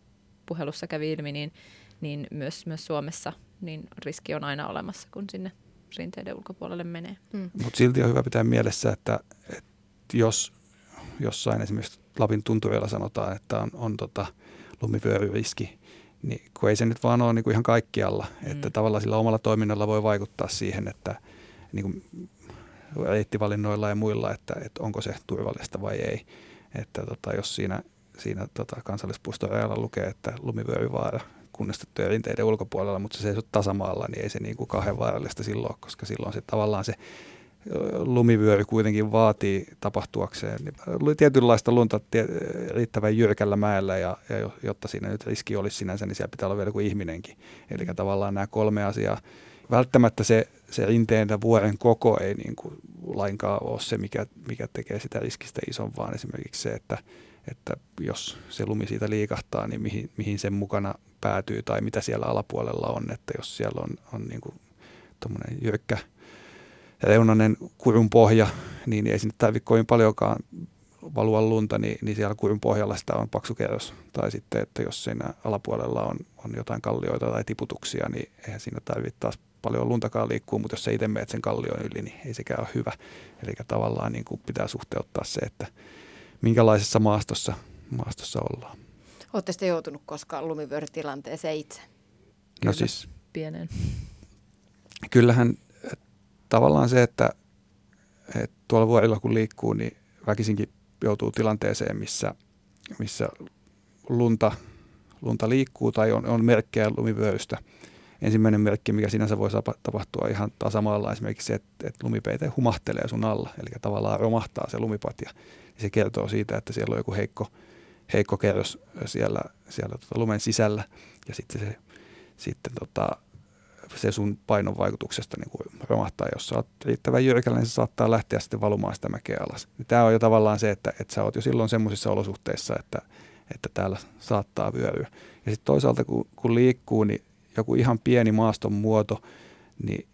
puhelussa kävi ilmi, niin, niin myös, myös Suomessa niin riski on aina olemassa, kun sinne rinteiden ulkopuolelle menee. Mm. Mutta silti on hyvä pitää mielessä, että, että jos jossain esimerkiksi Lapin tunturilla sanotaan, että on, on tota lumivyöryriski, niin kun ei se nyt vaan ole niin kuin ihan kaikkialla. Mm. Että tavallaan sillä omalla toiminnalla voi vaikuttaa siihen, että niin kuin reittivalinnoilla ja muilla, että, että onko se turvallista vai ei. Että tota, jos siinä, siinä tota kansallispuiston rajalla lukee, että lumivyöryvaara, kunnostettujen rinteiden ulkopuolella, mutta se seisoo tasamaalla, niin ei se niin kuin kauhean vaarallista silloin, koska silloin se tavallaan se lumivyöry kuitenkin vaatii tapahtuakseen niin tietynlaista lunta riittävän jyrkällä mäellä ja, ja jotta siinä nyt riski olisi sinänsä, niin siellä pitää olla vielä kuin ihminenkin. Eli tavallaan nämä kolme asiaa. Välttämättä se, se rinteen tai vuoren koko ei niin kuin lainkaan ole se, mikä, mikä tekee sitä riskistä ison, vaan esimerkiksi se, että, että jos se lumi siitä liikahtaa, niin mihin, mihin sen mukana päätyy tai mitä siellä alapuolella on, että jos siellä on, on niin kuin jyrkkä reunainen kurun pohja, niin ei sinne tarvitse kovin paljonkaan valua lunta, niin, niin siellä kurun pohjalla sitä on paksu kerros. Tai sitten, että jos siinä alapuolella on, on jotain kallioita tai tiputuksia, niin eihän siinä tarvitse taas paljon luntakaan liikkuu, mutta jos sä itse meet sen kallion yli, niin ei sekään ole hyvä. Eli tavallaan niin kuin pitää suhteuttaa se, että minkälaisessa maastossa, maastossa ollaan. Oletteko te joutunut koskaan lumivyörytilanteeseen itse? No siis pienen. Kyllähän tavallaan se, että, että tuolla vuorilla kun liikkuu, niin väkisinkin joutuu tilanteeseen, missä, missä lunta, lunta liikkuu tai on, on merkkejä lumivyörystä. Ensimmäinen merkki, mikä sinänsä voi tapahtua ihan tasamalla, esimerkiksi se, että, että lumipeite humahtelee sun alla, eli tavallaan romahtaa se lumipatja. Se kertoo siitä, että siellä on joku heikko, heikko kerros siellä, siellä tota lumen sisällä ja sitten se, sitten tota, se sun painon vaikutuksesta niin kuin romahtaa. Jos sä oot riittävän jyrkällä, niin se saattaa lähteä sitten valumaan sitä mäkeä alas. Tämä on jo tavallaan se, että, että sä oot jo silloin semmoisissa olosuhteissa, että, että täällä saattaa vyöryä. Ja sitten toisaalta kun, kun liikkuu, niin joku ihan pieni maaston muoto, niin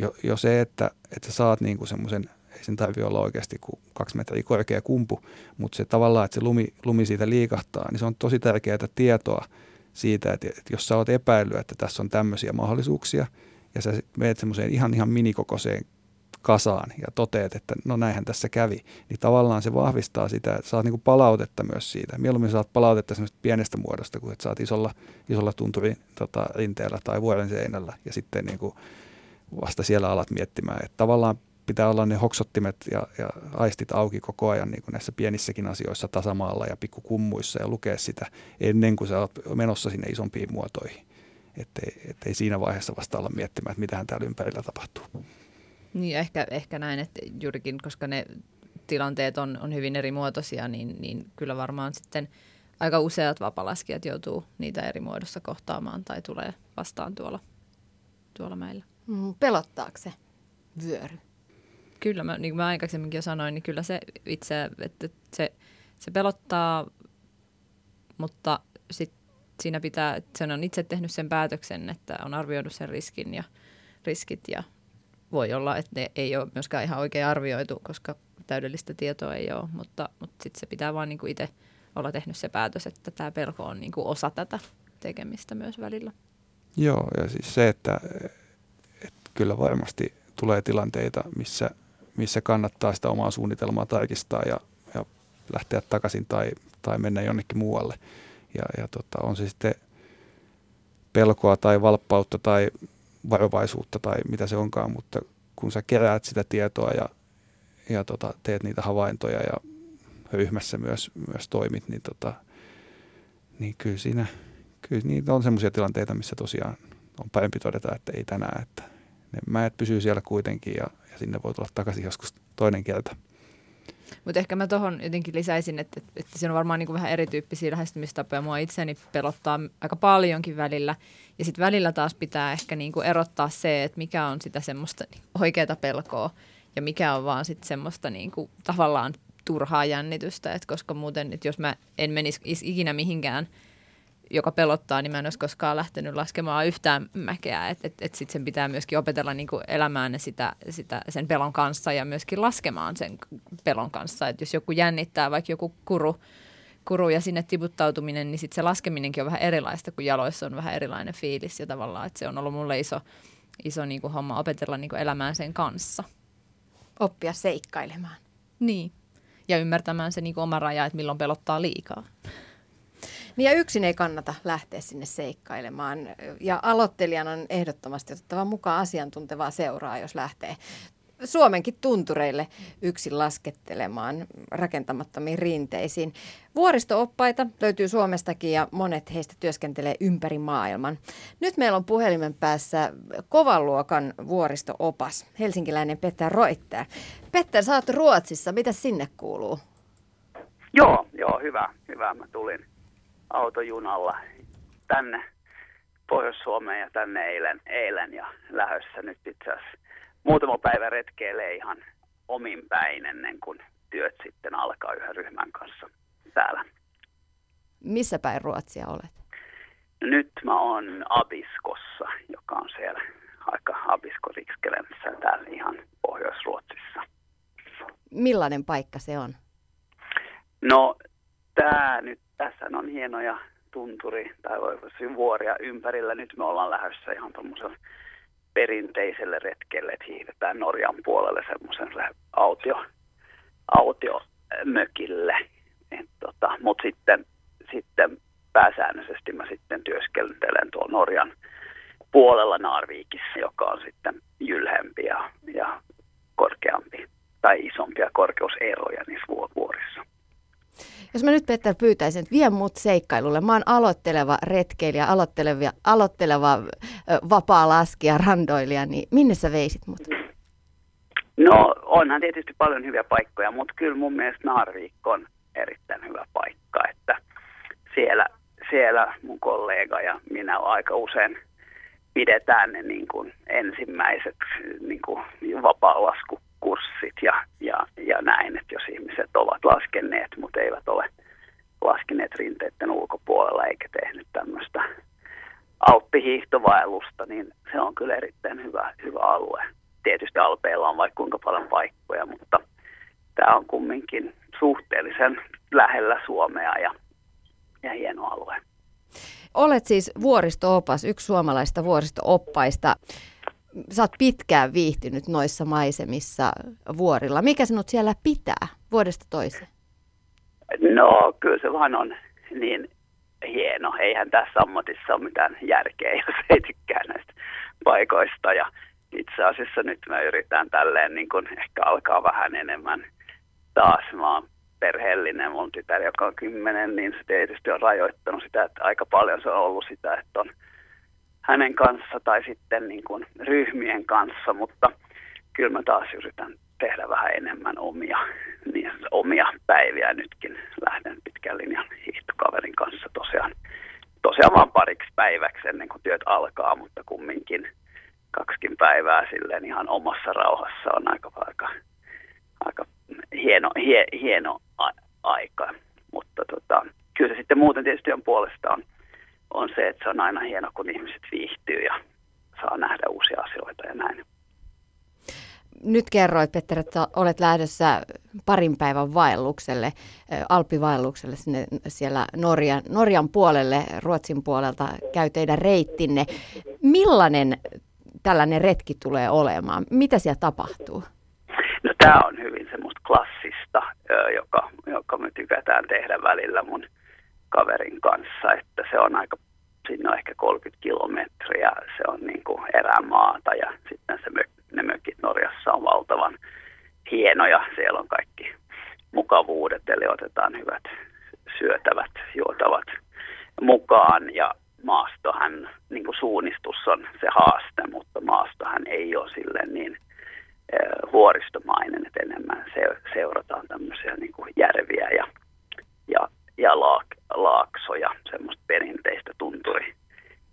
jo, jo se, että, että sä saat niin semmoisen ei sen tarvitse olla oikeasti kuin kaksi metriä korkea kumpu, mutta se tavallaan, että se lumi, lumi siitä liikahtaa, niin se on tosi tärkeää tietoa siitä, että, että jos sä oot epäillyt, että tässä on tämmöisiä mahdollisuuksia, ja sä menet semmoiseen ihan ihan minikokoiseen kasaan ja toteat, että no näinhän tässä kävi, niin tavallaan se vahvistaa sitä, että saat niin kuin palautetta myös siitä. Mieluummin saat palautetta semmoista pienestä muodosta, kuin saat isolla, isolla tunturin tota, rinteellä tai vuoren seinällä ja sitten niin kuin vasta siellä alat miettimään. Että tavallaan pitää olla ne hoksottimet ja, ja aistit auki koko ajan niin kuin näissä pienissäkin asioissa tasamaalla ja pikkukummuissa ja lukea sitä ennen kuin sä oot menossa sinne isompiin muotoihin. Että ei siinä vaiheessa vasta olla miettimään, että mitähän täällä ympärillä tapahtuu. Niin ehkä, ehkä näin, että juurikin koska ne tilanteet on, on hyvin eri muotoisia, niin, niin kyllä varmaan sitten aika useat vapalaskijat joutuu niitä eri muodossa kohtaamaan tai tulee vastaan tuolla, tuolla meillä. Mm, pelottaako se vyöry? Kyllä, mä, niin kuin mä aikaisemminkin jo sanoin, niin kyllä se itse, että se, se pelottaa, mutta sit siinä pitää, että sen on itse tehnyt sen päätöksen, että on arvioinut sen riskin ja riskit ja voi olla, että ne ei ole myöskään ihan oikein arvioitu, koska täydellistä tietoa ei ole, mutta, mutta sitten se pitää vaan niin itse olla tehnyt se päätös, että tämä pelko on niin kuin osa tätä tekemistä myös välillä. Joo, ja siis se, että, että kyllä varmasti tulee tilanteita, missä, missä kannattaa sitä omaa suunnitelmaa tarkistaa ja, ja lähteä takaisin tai, tai mennä jonnekin muualle. Ja, ja tota, on se sitten pelkoa tai valppautta tai varovaisuutta tai mitä se onkaan, mutta kun sä keräät sitä tietoa ja, ja tota, teet niitä havaintoja ja ryhmässä myös, myös toimit, niin, tota, niin kyllä siinä kyllä niitä on sellaisia tilanteita, missä tosiaan on parempi todeta, että ei tänään, että ne mäet pysyy siellä kuitenkin ja, ja sinne voi tulla takaisin joskus toinen kerta. Mutta ehkä mä tuohon jotenkin lisäisin, että, että, siinä on varmaan niin kuin vähän erityyppisiä lähestymistapoja. Mua itseäni pelottaa aika paljonkin välillä. Ja sitten välillä taas pitää ehkä niin kuin erottaa se, että mikä on sitä semmoista oikeaa pelkoa ja mikä on vaan sitten semmoista niin kuin tavallaan turhaa jännitystä. Et koska muuten, että jos mä en menisi ikinä mihinkään – joka pelottaa, niin mä en olisi koskaan lähtenyt laskemaan yhtään mäkeä. Että et, et sitten sen pitää myöskin opetella niin kuin elämään sitä, sitä, sen pelon kanssa ja myöskin laskemaan sen pelon kanssa. Että jos joku jännittää, vaikka joku kuru, kuru ja sinne tiputtautuminen, niin sitten se laskeminenkin on vähän erilaista, kun jaloissa on vähän erilainen fiilis. Ja tavallaan, että se on ollut mulle iso, iso niin kuin homma opetella niin kuin elämään sen kanssa. Oppia seikkailemaan. Niin. Ja ymmärtämään se niin kuin oma raja, että milloin pelottaa liikaa. Niin ja yksin ei kannata lähteä sinne seikkailemaan. Ja aloittelijan on ehdottomasti otettava mukaan asiantuntevaa seuraa, jos lähtee Suomenkin tuntureille yksin laskettelemaan rakentamattomiin rinteisiin. Vuoristooppaita löytyy Suomestakin ja monet heistä työskentelee ympäri maailman. Nyt meillä on puhelimen päässä kovan luokan vuoristoopas, helsinkiläinen Petter Roitter. Petter, sä oot Ruotsissa. Mitä sinne kuuluu? Joo, joo, hyvä, autojunalla tänne Pohjois-Suomeen ja tänne eilen, eilen ja lähössä nyt itse asiassa muutama päivä retkeilee ihan omin päin ennen kuin työt sitten alkaa yhden ryhmän kanssa täällä. Missä päin Ruotsia olet? Nyt mä oon Abiskossa, joka on siellä aika Abisko täällä ihan Pohjois-Ruotsissa. Millainen paikka se on? No, tämä nyt tässä on hienoja tunturi tai vuoria ympärillä. Nyt me ollaan lähdössä ihan tuommoiselle perinteiselle retkelle, että hiihdetään Norjan puolelle semmoiselle autio, autiomökille. Tota, Mutta sitten, sitten pääsäännöllisesti mä sitten työskentelen tuolla Norjan puolella Narvikissä, joka on sitten jylhempi ja, ja korkeampi tai isompia korkeuseroja niissä vuorissa. Jos mä nyt Petter pyytäisin, että vie mut seikkailulle. Mä oon aloitteleva retkeilijä, aloitteleva, aloitteleva vapaa laskija, randoilija, niin minne sä veisit mut? No onhan tietysti paljon hyviä paikkoja, mutta kyllä mun mielestä Naarviik on erittäin hyvä paikka, että siellä, siellä mun kollega ja minä aika usein pidetään ne niin kuin ensimmäiset niin kuin vapaa-lasku kurssit ja, ja, ja näin, että jos ihmiset ovat laskeneet, mutta eivät ole laskeneet rinteiden ulkopuolella eikä tehnyt tämmöistä alppihiihtovaellusta, niin se on kyllä erittäin hyvä, hyvä alue. Tietysti Alpeilla on vaikka kuinka paljon paikkoja, mutta tämä on kumminkin suhteellisen lähellä Suomea ja, ja hieno alue. Olet siis vuoristoopas, yksi suomalaista vuoristooppaista sä oot pitkään viihtynyt noissa maisemissa vuorilla. Mikä sinut siellä pitää vuodesta toiseen? No kyllä se vaan on niin hieno. Eihän tässä ammatissa ole mitään järkeä, jos ei tykkää näistä paikoista. Ja itse asiassa nyt mä yritän tälleen niin kuin ehkä alkaa vähän enemmän taas. Mä oon perheellinen, mun tytär, joka on kymmenen, niin se tietysti on rajoittanut sitä, että aika paljon se on ollut sitä, että on hänen kanssa tai sitten niin kuin ryhmien kanssa, mutta kyllä mä taas yritän tehdä vähän enemmän omia, niin, omia päiviä. Nytkin lähden pitkän linjan hiihtokaverin kanssa tosiaan, tosiaan vaan pariksi päiväksi ennen kuin työt alkaa, mutta kumminkin kaksikin päivää silleen ihan omassa rauhassa on aika, aika, aika hieno, hie, hieno a, aika. Mutta tota, kyllä se sitten muuten tietysti on puolestaan on se, että se on aina hieno, kun ihmiset viihtyy ja saa nähdä uusia asioita ja näin. Nyt kerroit, Petter, että olet lähdössä parin päivän vaellukselle, alppivaellukselle sinne siellä Norjan, Norjan puolelle, Ruotsin puolelta käy teidän reittinne. Millainen tällainen retki tulee olemaan? Mitä siellä tapahtuu? No tämä on hyvin semmoista klassista, joka, joka me tykätään tehdä välillä mun kaverin kanssa, että se on aika, sinne on ehkä 30 kilometriä, se on niin kuin erämaata ja sitten se mök, ne mökit Norjassa on valtavan hienoja, siellä on kaikki mukavuudet, eli otetaan hyvät syötävät, juotavat mukaan ja maastohan, niin kuin suunnistus on se haaste, mutta maastohan ei ole sille niin vuoristomainen, että enemmän se, seurataan tämmöisiä niin kuin järviä ja, ja, ja laak, laaksoja, semmoista perinteistä tunturi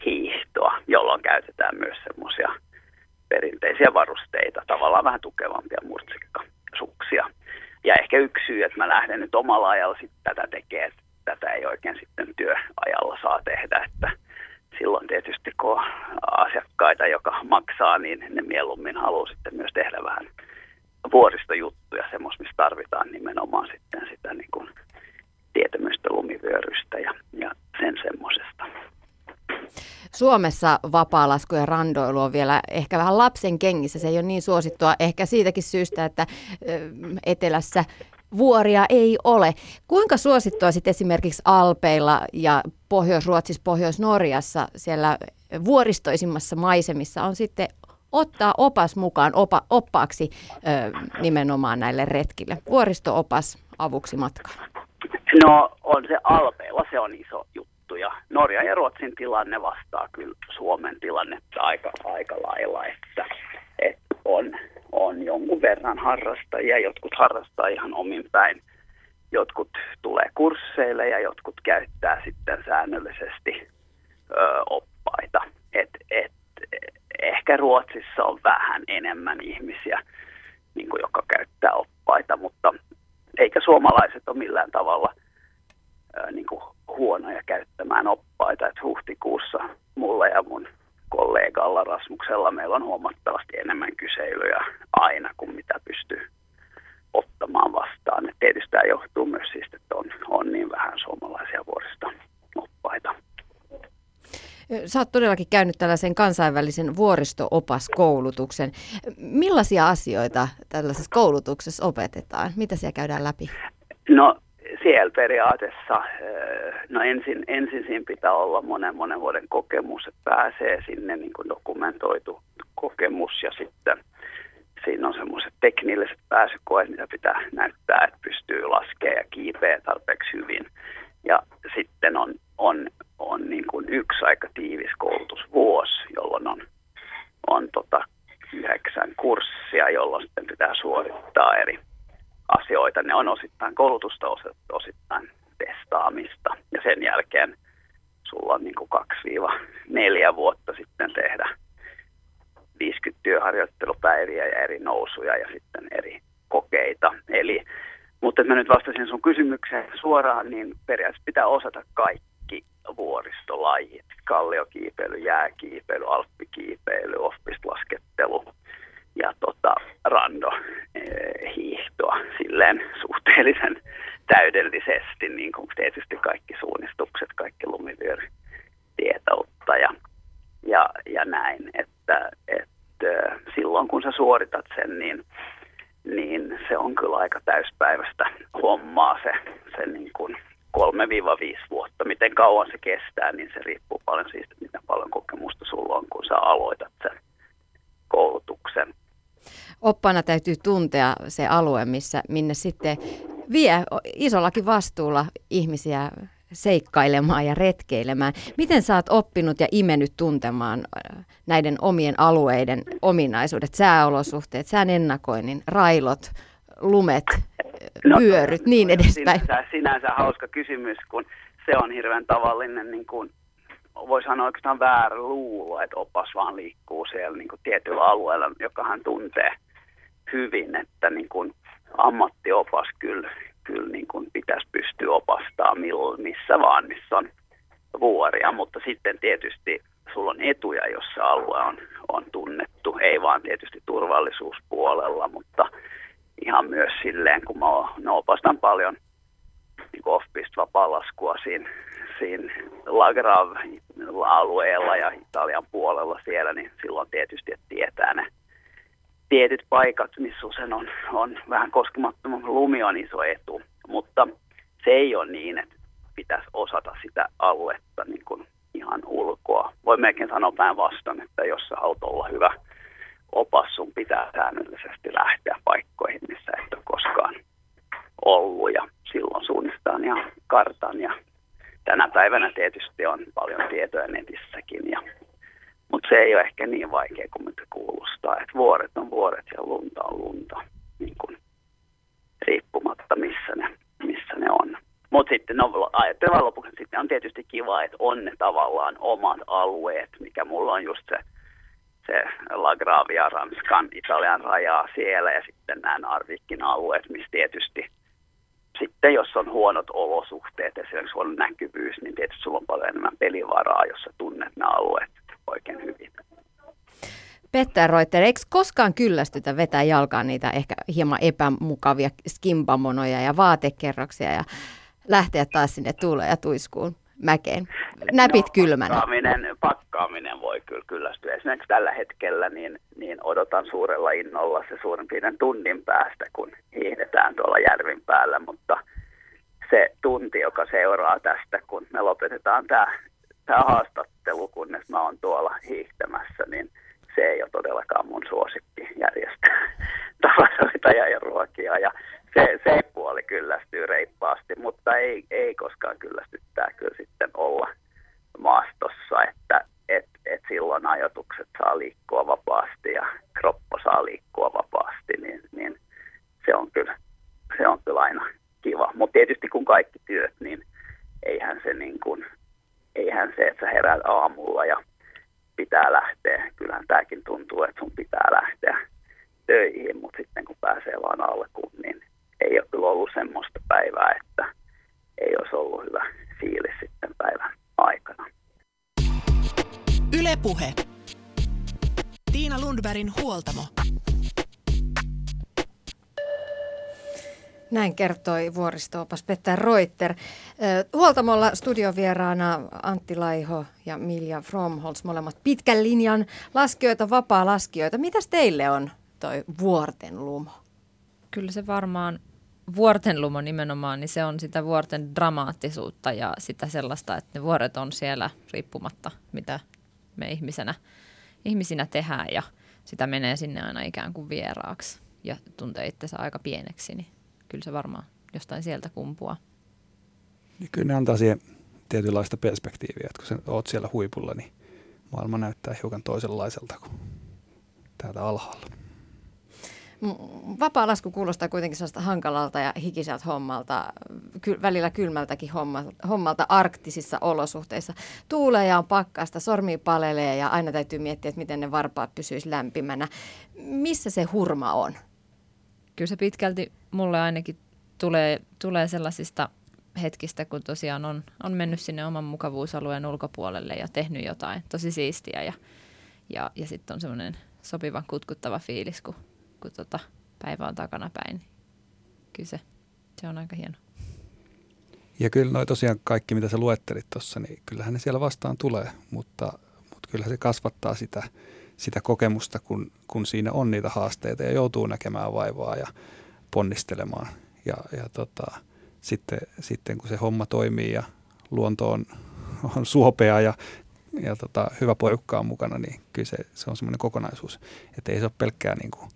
hiihtoa, jolloin käytetään myös semmoisia perinteisiä varusteita, tavallaan vähän tukevampia murtsikkasuksia. Ja ehkä yksi syy, että mä lähden nyt omalla ajalla sitten tätä että tätä ei oikein sitten työajalla saa tehdä, että silloin tietysti kun asiakkaita, joka maksaa, niin ne mieluummin haluaa sitten myös tehdä vähän vuoristojuttuja, semmoista, missä tarvitaan nimenomaan sitten sitä niin kuin tietämystä lumivyörystä ja, ja sen semmoisesta. Suomessa vapaalasku ja randoilu on vielä ehkä vähän lapsen kengissä. Se ei ole niin suosittua ehkä siitäkin syystä, että etelässä vuoria ei ole. Kuinka suosittua sitten esimerkiksi Alpeilla ja Pohjois-Ruotsissa, Pohjois-Norjassa siellä vuoristoisimmassa maisemissa on sitten ottaa opas mukaan opa, oppaaksi ö, nimenomaan näille retkille? Vuoristo-opas avuksi matkaan. No on se Alpeilla, se on iso juttu ja Norja ja Ruotsin tilanne vastaa kyllä Suomen tilannetta aika, aika lailla, että, että on, on jonkun verran harrastajia, jotkut harrastaa ihan omin päin, jotkut tulee kursseille ja jotkut käyttää sitten säännöllisesti ö, oppaita. Et, et, ehkä Ruotsissa on vähän enemmän ihmisiä, niin kuin, jotka käyttää oppaita, mutta eikä suomalaiset ole millään tavalla ää, niin kuin huonoja käyttämään oppaita. Et huhtikuussa mulla ja mun kollegalla Rasmuksella meillä on huomattavasti enemmän kyselyjä aina kuin mitä pystyy ottamaan vastaan. Et tietysti tämä johtuu myös siitä, että on, on niin vähän suomalaisia vuorista oppaita. Sä oot todellakin käynyt tällaisen kansainvälisen vuoristo-opaskoulutuksen. Millaisia asioita tällaisessa koulutuksessa opetetaan? Mitä siellä käydään läpi? No siellä periaatteessa, no ensin, ensin siinä pitää olla monen monen vuoden kokemus, että pääsee sinne niin kuin dokumentoitu kokemus ja sitten siinä on semmoiset teknilliset pääsykoet, mitä pitää näyttää, että pystyy laskemaan ja kiipeä tarpeeksi hyvin. Ja sitten on, on on niin kuin yksi aika tiivis koulutusvuosi, jolloin on, on tota yhdeksän kurssia, jolloin sitten pitää suorittaa eri asioita. Ne on osittain koulutusta, osittain testaamista. Ja sen jälkeen sulla on niin kuin 2-4 vuotta sitten tehdä 50 työharjoittelupäiviä ja eri nousuja ja sitten eri kokeita. Eli, mutta että mä nyt vastasin sun kysymykseen suoraan, niin periaatteessa pitää osata kaikki vuoristolajit, kalliokiipeily, jääkiipeily, alppikiipeily, offpist-laskettelu ja tota, rando eh, hiihtoa silleen suhteellisen täydellisesti, niin kuin tietysti kaikki suunnistukset, kaikki lumivyöry tietoutta ja, ja, ja näin, että, että suoritat sen, niin, niin se on kyllä aika täyspäiväistä hommaa se, se niin kuin 3-5 vuotta. Miten kauan se kestää, niin se riippuu paljon siitä, miten paljon kokemusta sulla on, kun sä aloitat sen koulutuksen. Oppana täytyy tuntea se alue, missä, minne sitten vie isollakin vastuulla ihmisiä seikkailemaan ja retkeilemään. Miten sä oot oppinut ja imennyt tuntemaan äh, näiden omien alueiden ominaisuudet, sääolosuhteet, sään ennakoinnin, railot, lumet, no, pyöryt, niin edespäin? Sinänsä, sinänsä hauska kysymys, kun se on hirveän tavallinen, niin kuin, voi sanoa oikeastaan väärä luulo, että opas vaan liikkuu siellä niin kuin tietyllä alueella, joka hän tuntee hyvin, että niin kuin ammattiopas kyllä kyllä niin kuin pitäisi pystyä opastaa missä vaan, missä on vuoria, mutta sitten tietysti sulla on etuja, jos se alue on, on tunnettu, ei vaan tietysti turvallisuuspuolella, mutta ihan myös silleen, kun mä, no, opastan paljon niin off-pist vapaalaskua siinä, siinä Lagrav-alueella ja Italian puolella siellä, niin silloin tietysti, että tietää ne tietyt paikat, missä usein on, on vähän koskemattoman lumi on iso etu, mutta se ei ole niin, että pitäisi osata sitä aluetta niin kuin ihan ulkoa. Voi melkein sanoa päinvastoin, että jos sä haluat olla hyvä opas, sun pitää säännöllisesti lähteä paikkoihin, missä et ole koskaan ollut. Ja silloin suunnistaan ja kartan. Ja tänä päivänä tietysti on paljon tietoja netissäkin ja mutta se ei ole ehkä niin vaikea kuin mitä kuulostaa. Että vuoret on vuoret ja lunta on lunta, niin kuin, riippumatta missä ne, missä ne on. Mutta sitten no, ajatellaan lopuksi, sitten on tietysti kiva, että on ne tavallaan omat alueet, mikä mulla on just se, se La Gravia, Ranskan, Italian rajaa siellä ja sitten nämä Narvikin alueet, missä tietysti sitten jos on huonot olosuhteet, esimerkiksi huono näkyvyys, niin tietysti sulla on paljon enemmän pelivaraa, jos sä tunnet nämä alueet oikein hyvin. Pettää Reuter, eikö koskaan kyllästytä vetää jalkaan niitä ehkä hieman epämukavia skimpamonoja ja vaatekerroksia ja lähteä taas sinne tuuleen ja tuiskuun mäkeen? Näpit no, kylmänä. Pakkaaminen, pakkaaminen voi kyllä kyllästyä. Esimerkiksi tällä hetkellä niin, niin odotan suurella innolla se suurin piirtein tunnin päästä, kun hiihdetään tuolla järvin päällä, mutta se tunti, joka seuraa tästä, kun me lopetetaan tämä tämä haastattelu, kunnes mä oon tuolla hiihtämässä, niin se ei ole todellakaan mun suosikki järjestää tavaroita ja ruokia. Ja se, se puoli kyllästyy reippaasti, mutta ei, ei koskaan kyllästyttää kyllä sitten olla maastossa, että et, et silloin ajatukset saa liikkua vapaasti ja kroppa saa liikkua vapaasti, niin, niin se, on kyllä, se on kyllä aina kiva. Mutta tietysti kun kaikki työt, niin eihän se niin kuin eihän se, että sä heräät aamulla ja pitää lähteä. Kyllähän tämäkin tuntuu, että sun pitää lähteä töihin, mutta sitten kun pääsee vaan alkuun, niin ei ole kyllä ollut semmoista päivää, että ei olisi ollut hyvä fiilis sitten päivän aikana. Ylepuhe. Tiina Lundbergin huoltamo. Näin kertoi vuoristoopas Petter Reuter. Huoltamolla studiovieraana Antti Laiho ja Milja Fromholz, molemmat pitkän linjan laskijoita, vapaa-laskijoita. Mitäs teille on toi vuorten lumo? Kyllä se varmaan vuorten lumo nimenomaan, niin se on sitä vuorten dramaattisuutta ja sitä sellaista, että ne vuoret on siellä riippumatta, mitä me ihmisenä, ihmisinä tehdään ja sitä menee sinne aina ikään kuin vieraaksi ja tuntee itsensä aika pieneksi, niin kyllä se varmaan jostain sieltä kumpuaa. Niin kyllä ne antaa siihen tietynlaista perspektiiviä, että kun sä oot siellä huipulla, niin maailma näyttää hiukan toisenlaiselta kuin täältä alhaalla. Vapaa lasku kuulostaa kuitenkin sellaista hankalalta ja hikiseltä hommalta, ky- välillä kylmältäkin hommalta, hommalta arktisissa olosuhteissa. Tuulee ja on pakkasta, sormi palelee ja aina täytyy miettiä, että miten ne varpaat pysyisi lämpimänä. Missä se hurma on? Kyllä se pitkälti mulle ainakin tulee, tulee sellaisista hetkistä, kun tosiaan on, on mennyt sinne oman mukavuusalueen ulkopuolelle ja tehnyt jotain tosi siistiä ja, ja, ja sitten on semmoinen sopivan kutkuttava fiilis, kun, kun tota päivä on takana päin. Kyllä se, se on aika hieno. Ja kyllä noi tosiaan kaikki, mitä sä luettelit tuossa, niin kyllähän ne siellä vastaan tulee, mutta, mutta kyllä se kasvattaa sitä, sitä kokemusta, kun, kun siinä on niitä haasteita ja joutuu näkemään vaivaa ja ponnistelemaan. Ja, ja tota, sitten, sitten kun se homma toimii ja luonto on, on suopea ja, ja tota, hyvä porukka on mukana, niin kyllä se, se on semmoinen kokonaisuus. Että ei se ole pelkkää, niin kuin,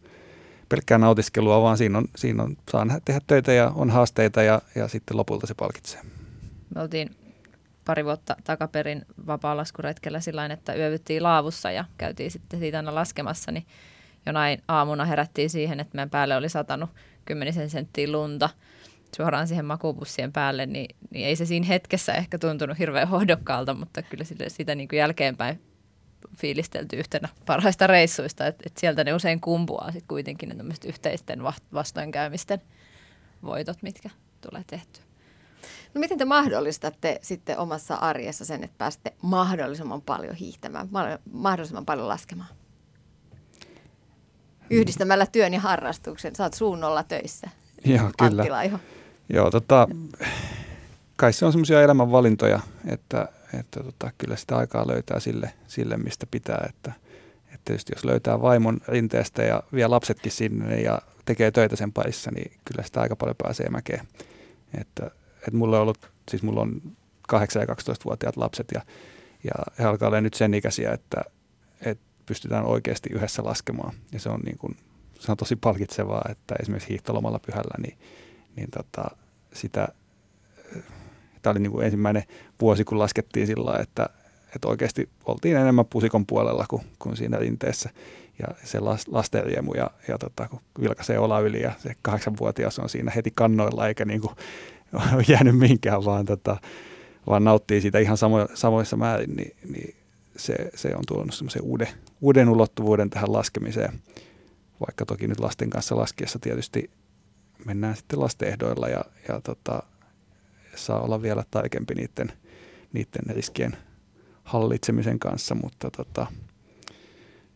pelkkää nautiskelua, vaan siinä on, siinä on, saa tehdä töitä ja on haasteita ja, ja sitten lopulta se palkitsee. Me oltiin pari vuotta takaperin vapaa-laskuretkellä sillä että yövyttiin laavussa ja käytiin sitten siitä aina laskemassa, niin jonain aamuna herättiin siihen, että meidän päälle oli satanut kymmenisen senttiä lunta suoraan siihen makuupussien päälle, niin, niin ei se siinä hetkessä ehkä tuntunut hirveän hohdokkaalta, mutta kyllä sitä, sitä niin kuin jälkeenpäin fiilistelty yhtenä parhaista reissuista, että, että sieltä ne usein kumpuaa sitten kuitenkin ne yhteisten vastoinkäymisten voitot, mitkä tulee tehtyä. No miten te mahdollistatte sitten omassa arjessa sen, että pääsette mahdollisimman paljon hiihtämään, mahdollisimman paljon laskemaan? Yhdistämällä työn ja harrastuksen. Oot suunnolla töissä. Joo, kyllä. Laiho. Joo, tota, kai se on semmoisia elämänvalintoja, että, että tota, kyllä sitä aikaa löytää sille, sille mistä pitää. Että, että tietysti jos löytää vaimon rinteestä ja vie lapsetkin sinne ja tekee töitä sen parissa, niin kyllä sitä aika paljon pääsee mäkeen. Että, että mulla on ollut, siis mulla on 8- ja 12-vuotiaat lapset ja, ja he alkaa olla nyt sen ikäisiä, että, että pystytään oikeasti yhdessä laskemaan. Ja se on, niin kuin, se on tosi palkitsevaa, että esimerkiksi hiihtolomalla pyhällä, niin, niin tota, sitä, tämä oli niin kuin ensimmäinen vuosi, kun laskettiin sillä että, että oikeasti oltiin enemmän pusikon puolella kuin, kuin siinä rinteessä. Ja se lasten riemu ja, ja tota, kun vilkaisee ola yli ja se kahdeksanvuotias on siinä heti kannoilla eikä niin kuin jäänyt minkään, vaan, tota, vaan nauttii siitä ihan samo, samoissa määrin, niin, niin se, se on tuonut semmoisen uuden, uuden ulottuvuuden tähän laskemiseen. Vaikka toki nyt lasten kanssa laskiessa tietysti mennään sitten lasten ehdoilla ja, ja tota, saa olla vielä tarkempi niiden, niiden riskien hallitsemisen kanssa, mutta, tota,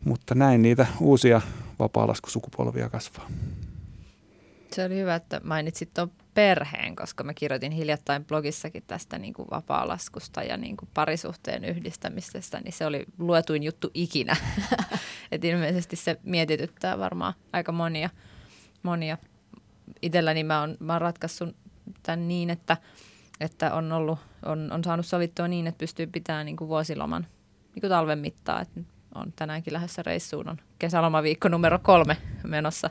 mutta näin niitä uusia vapaalaskusukupolvia kasvaa. Se oli hyvä, että mainitsit tuon perheen, koska mä kirjoitin hiljattain blogissakin tästä niin kuin vapaa-laskusta ja niin kuin parisuhteen yhdistämisestä, niin se oli luetuin juttu ikinä. Et ilmeisesti se mietityttää varmaan aika monia. monia. Itselläni mä oon, mä oon ratkaissut tämän niin, että, että on, ollut, on, on saanut sovittua niin, että pystyy pitämään niin kuin vuosiloman niin kuin talven mittaa. Et on tänäänkin lähdössä reissuun, on kesälomaviikko numero kolme menossa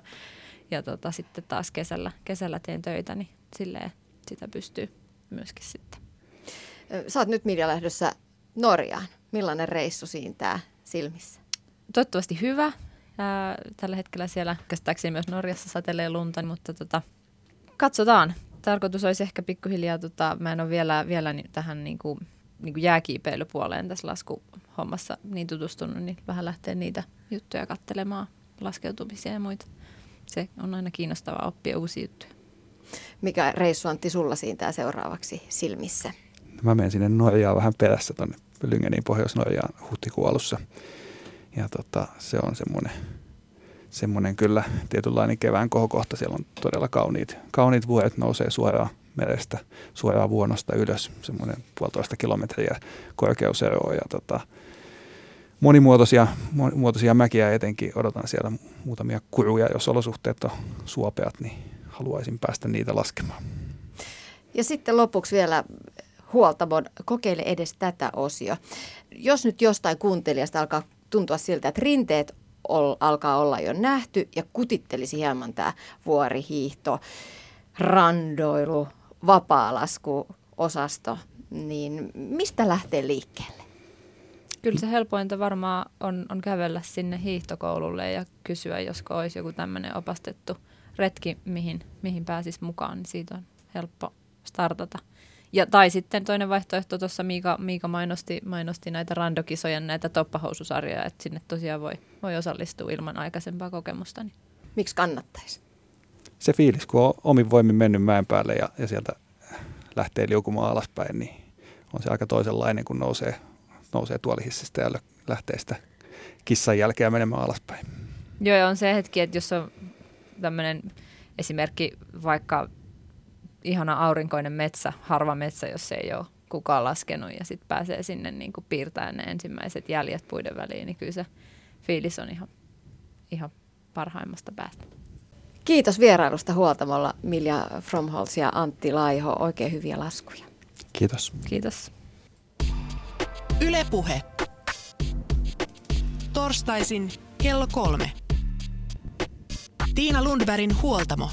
ja tota, sitten taas kesällä, kesällä teen töitä, niin silleen sitä pystyy myöskin sitten. Sä oot nyt Mirja lähdössä Norjaan. Millainen reissu siintää silmissä? Toivottavasti hyvä. tällä hetkellä siellä käsittääkseni myös Norjassa satelee lunta, mutta tota, katsotaan. Tarkoitus olisi ehkä pikkuhiljaa, tota, mä en ole vielä, vielä tähän niin kuin, niin kuin jääkiipeilypuoleen tässä laskuhommassa niin tutustunut, niin vähän lähtee niitä juttuja katselemaan, laskeutumisia ja muita se on aina kiinnostavaa oppia uusia juttuja. Mikä reissu Antti sulla siitä seuraavaksi silmissä? Mä menen sinne Norjaan vähän perässä tuonne Lyngeniin Pohjois-Norjaan huhtikuun alussa. Ja tota, se on semmoinen, semmoinen kyllä tietynlainen kevään kohokohta. Siellä on todella kauniit, kauniit vuoret nousee suoraan merestä, suoraan vuonosta ylös, semmoinen puolitoista kilometriä korkeuseroa. Ja tota, monimuotoisia, monimuotoisia mäkiä etenkin odotan siellä muutamia kuruja. Jos olosuhteet on suopeat, niin haluaisin päästä niitä laskemaan. Ja sitten lopuksi vielä huoltamon kokeile edes tätä osio. Jos nyt jostain kuuntelijasta alkaa tuntua siltä, että rinteet ol, alkaa olla jo nähty ja kutittelisi hieman tämä vuorihiihto, randoilu, vapaalasku osasto, niin mistä lähtee liikkeelle? Kyllä se helpointa varmaan on, on kävellä sinne hiihtokoululle ja kysyä, josko olisi joku tämmöinen opastettu retki, mihin, mihin pääsisi mukaan, niin siitä on helppo startata. Ja, tai sitten toinen vaihtoehto, tuossa Miika, Miika mainosti, mainosti näitä randokisoja, näitä toppahoususarjoja, että sinne tosiaan voi, voi osallistua ilman aikaisempaa kokemusta. Niin. Miksi kannattaisi? Se fiilis, kun on omin voimin mennyt mäen päälle ja, ja sieltä lähtee liukumaan alaspäin, niin on se aika toisenlainen, kun nousee nousee tuolihissistä ja lähtee sitä kissan jälkeä menemään alaspäin. Joo, ja on se hetki, että jos on tämmöinen esimerkki vaikka ihana aurinkoinen metsä, harva metsä, jos ei ole kukaan laskenut ja sitten pääsee sinne niin kuin piirtämään ne ensimmäiset jäljet puiden väliin, niin kyllä se fiilis on ihan, ihan parhaimmasta päästä. Kiitos vierailusta huoltamolla Milja Fromholz ja Antti Laiho. Oikein hyviä laskuja. Kiitos. Kiitos. Ylepuhe. Torstaisin kello kolme. Tiina Lundbergin huoltamo.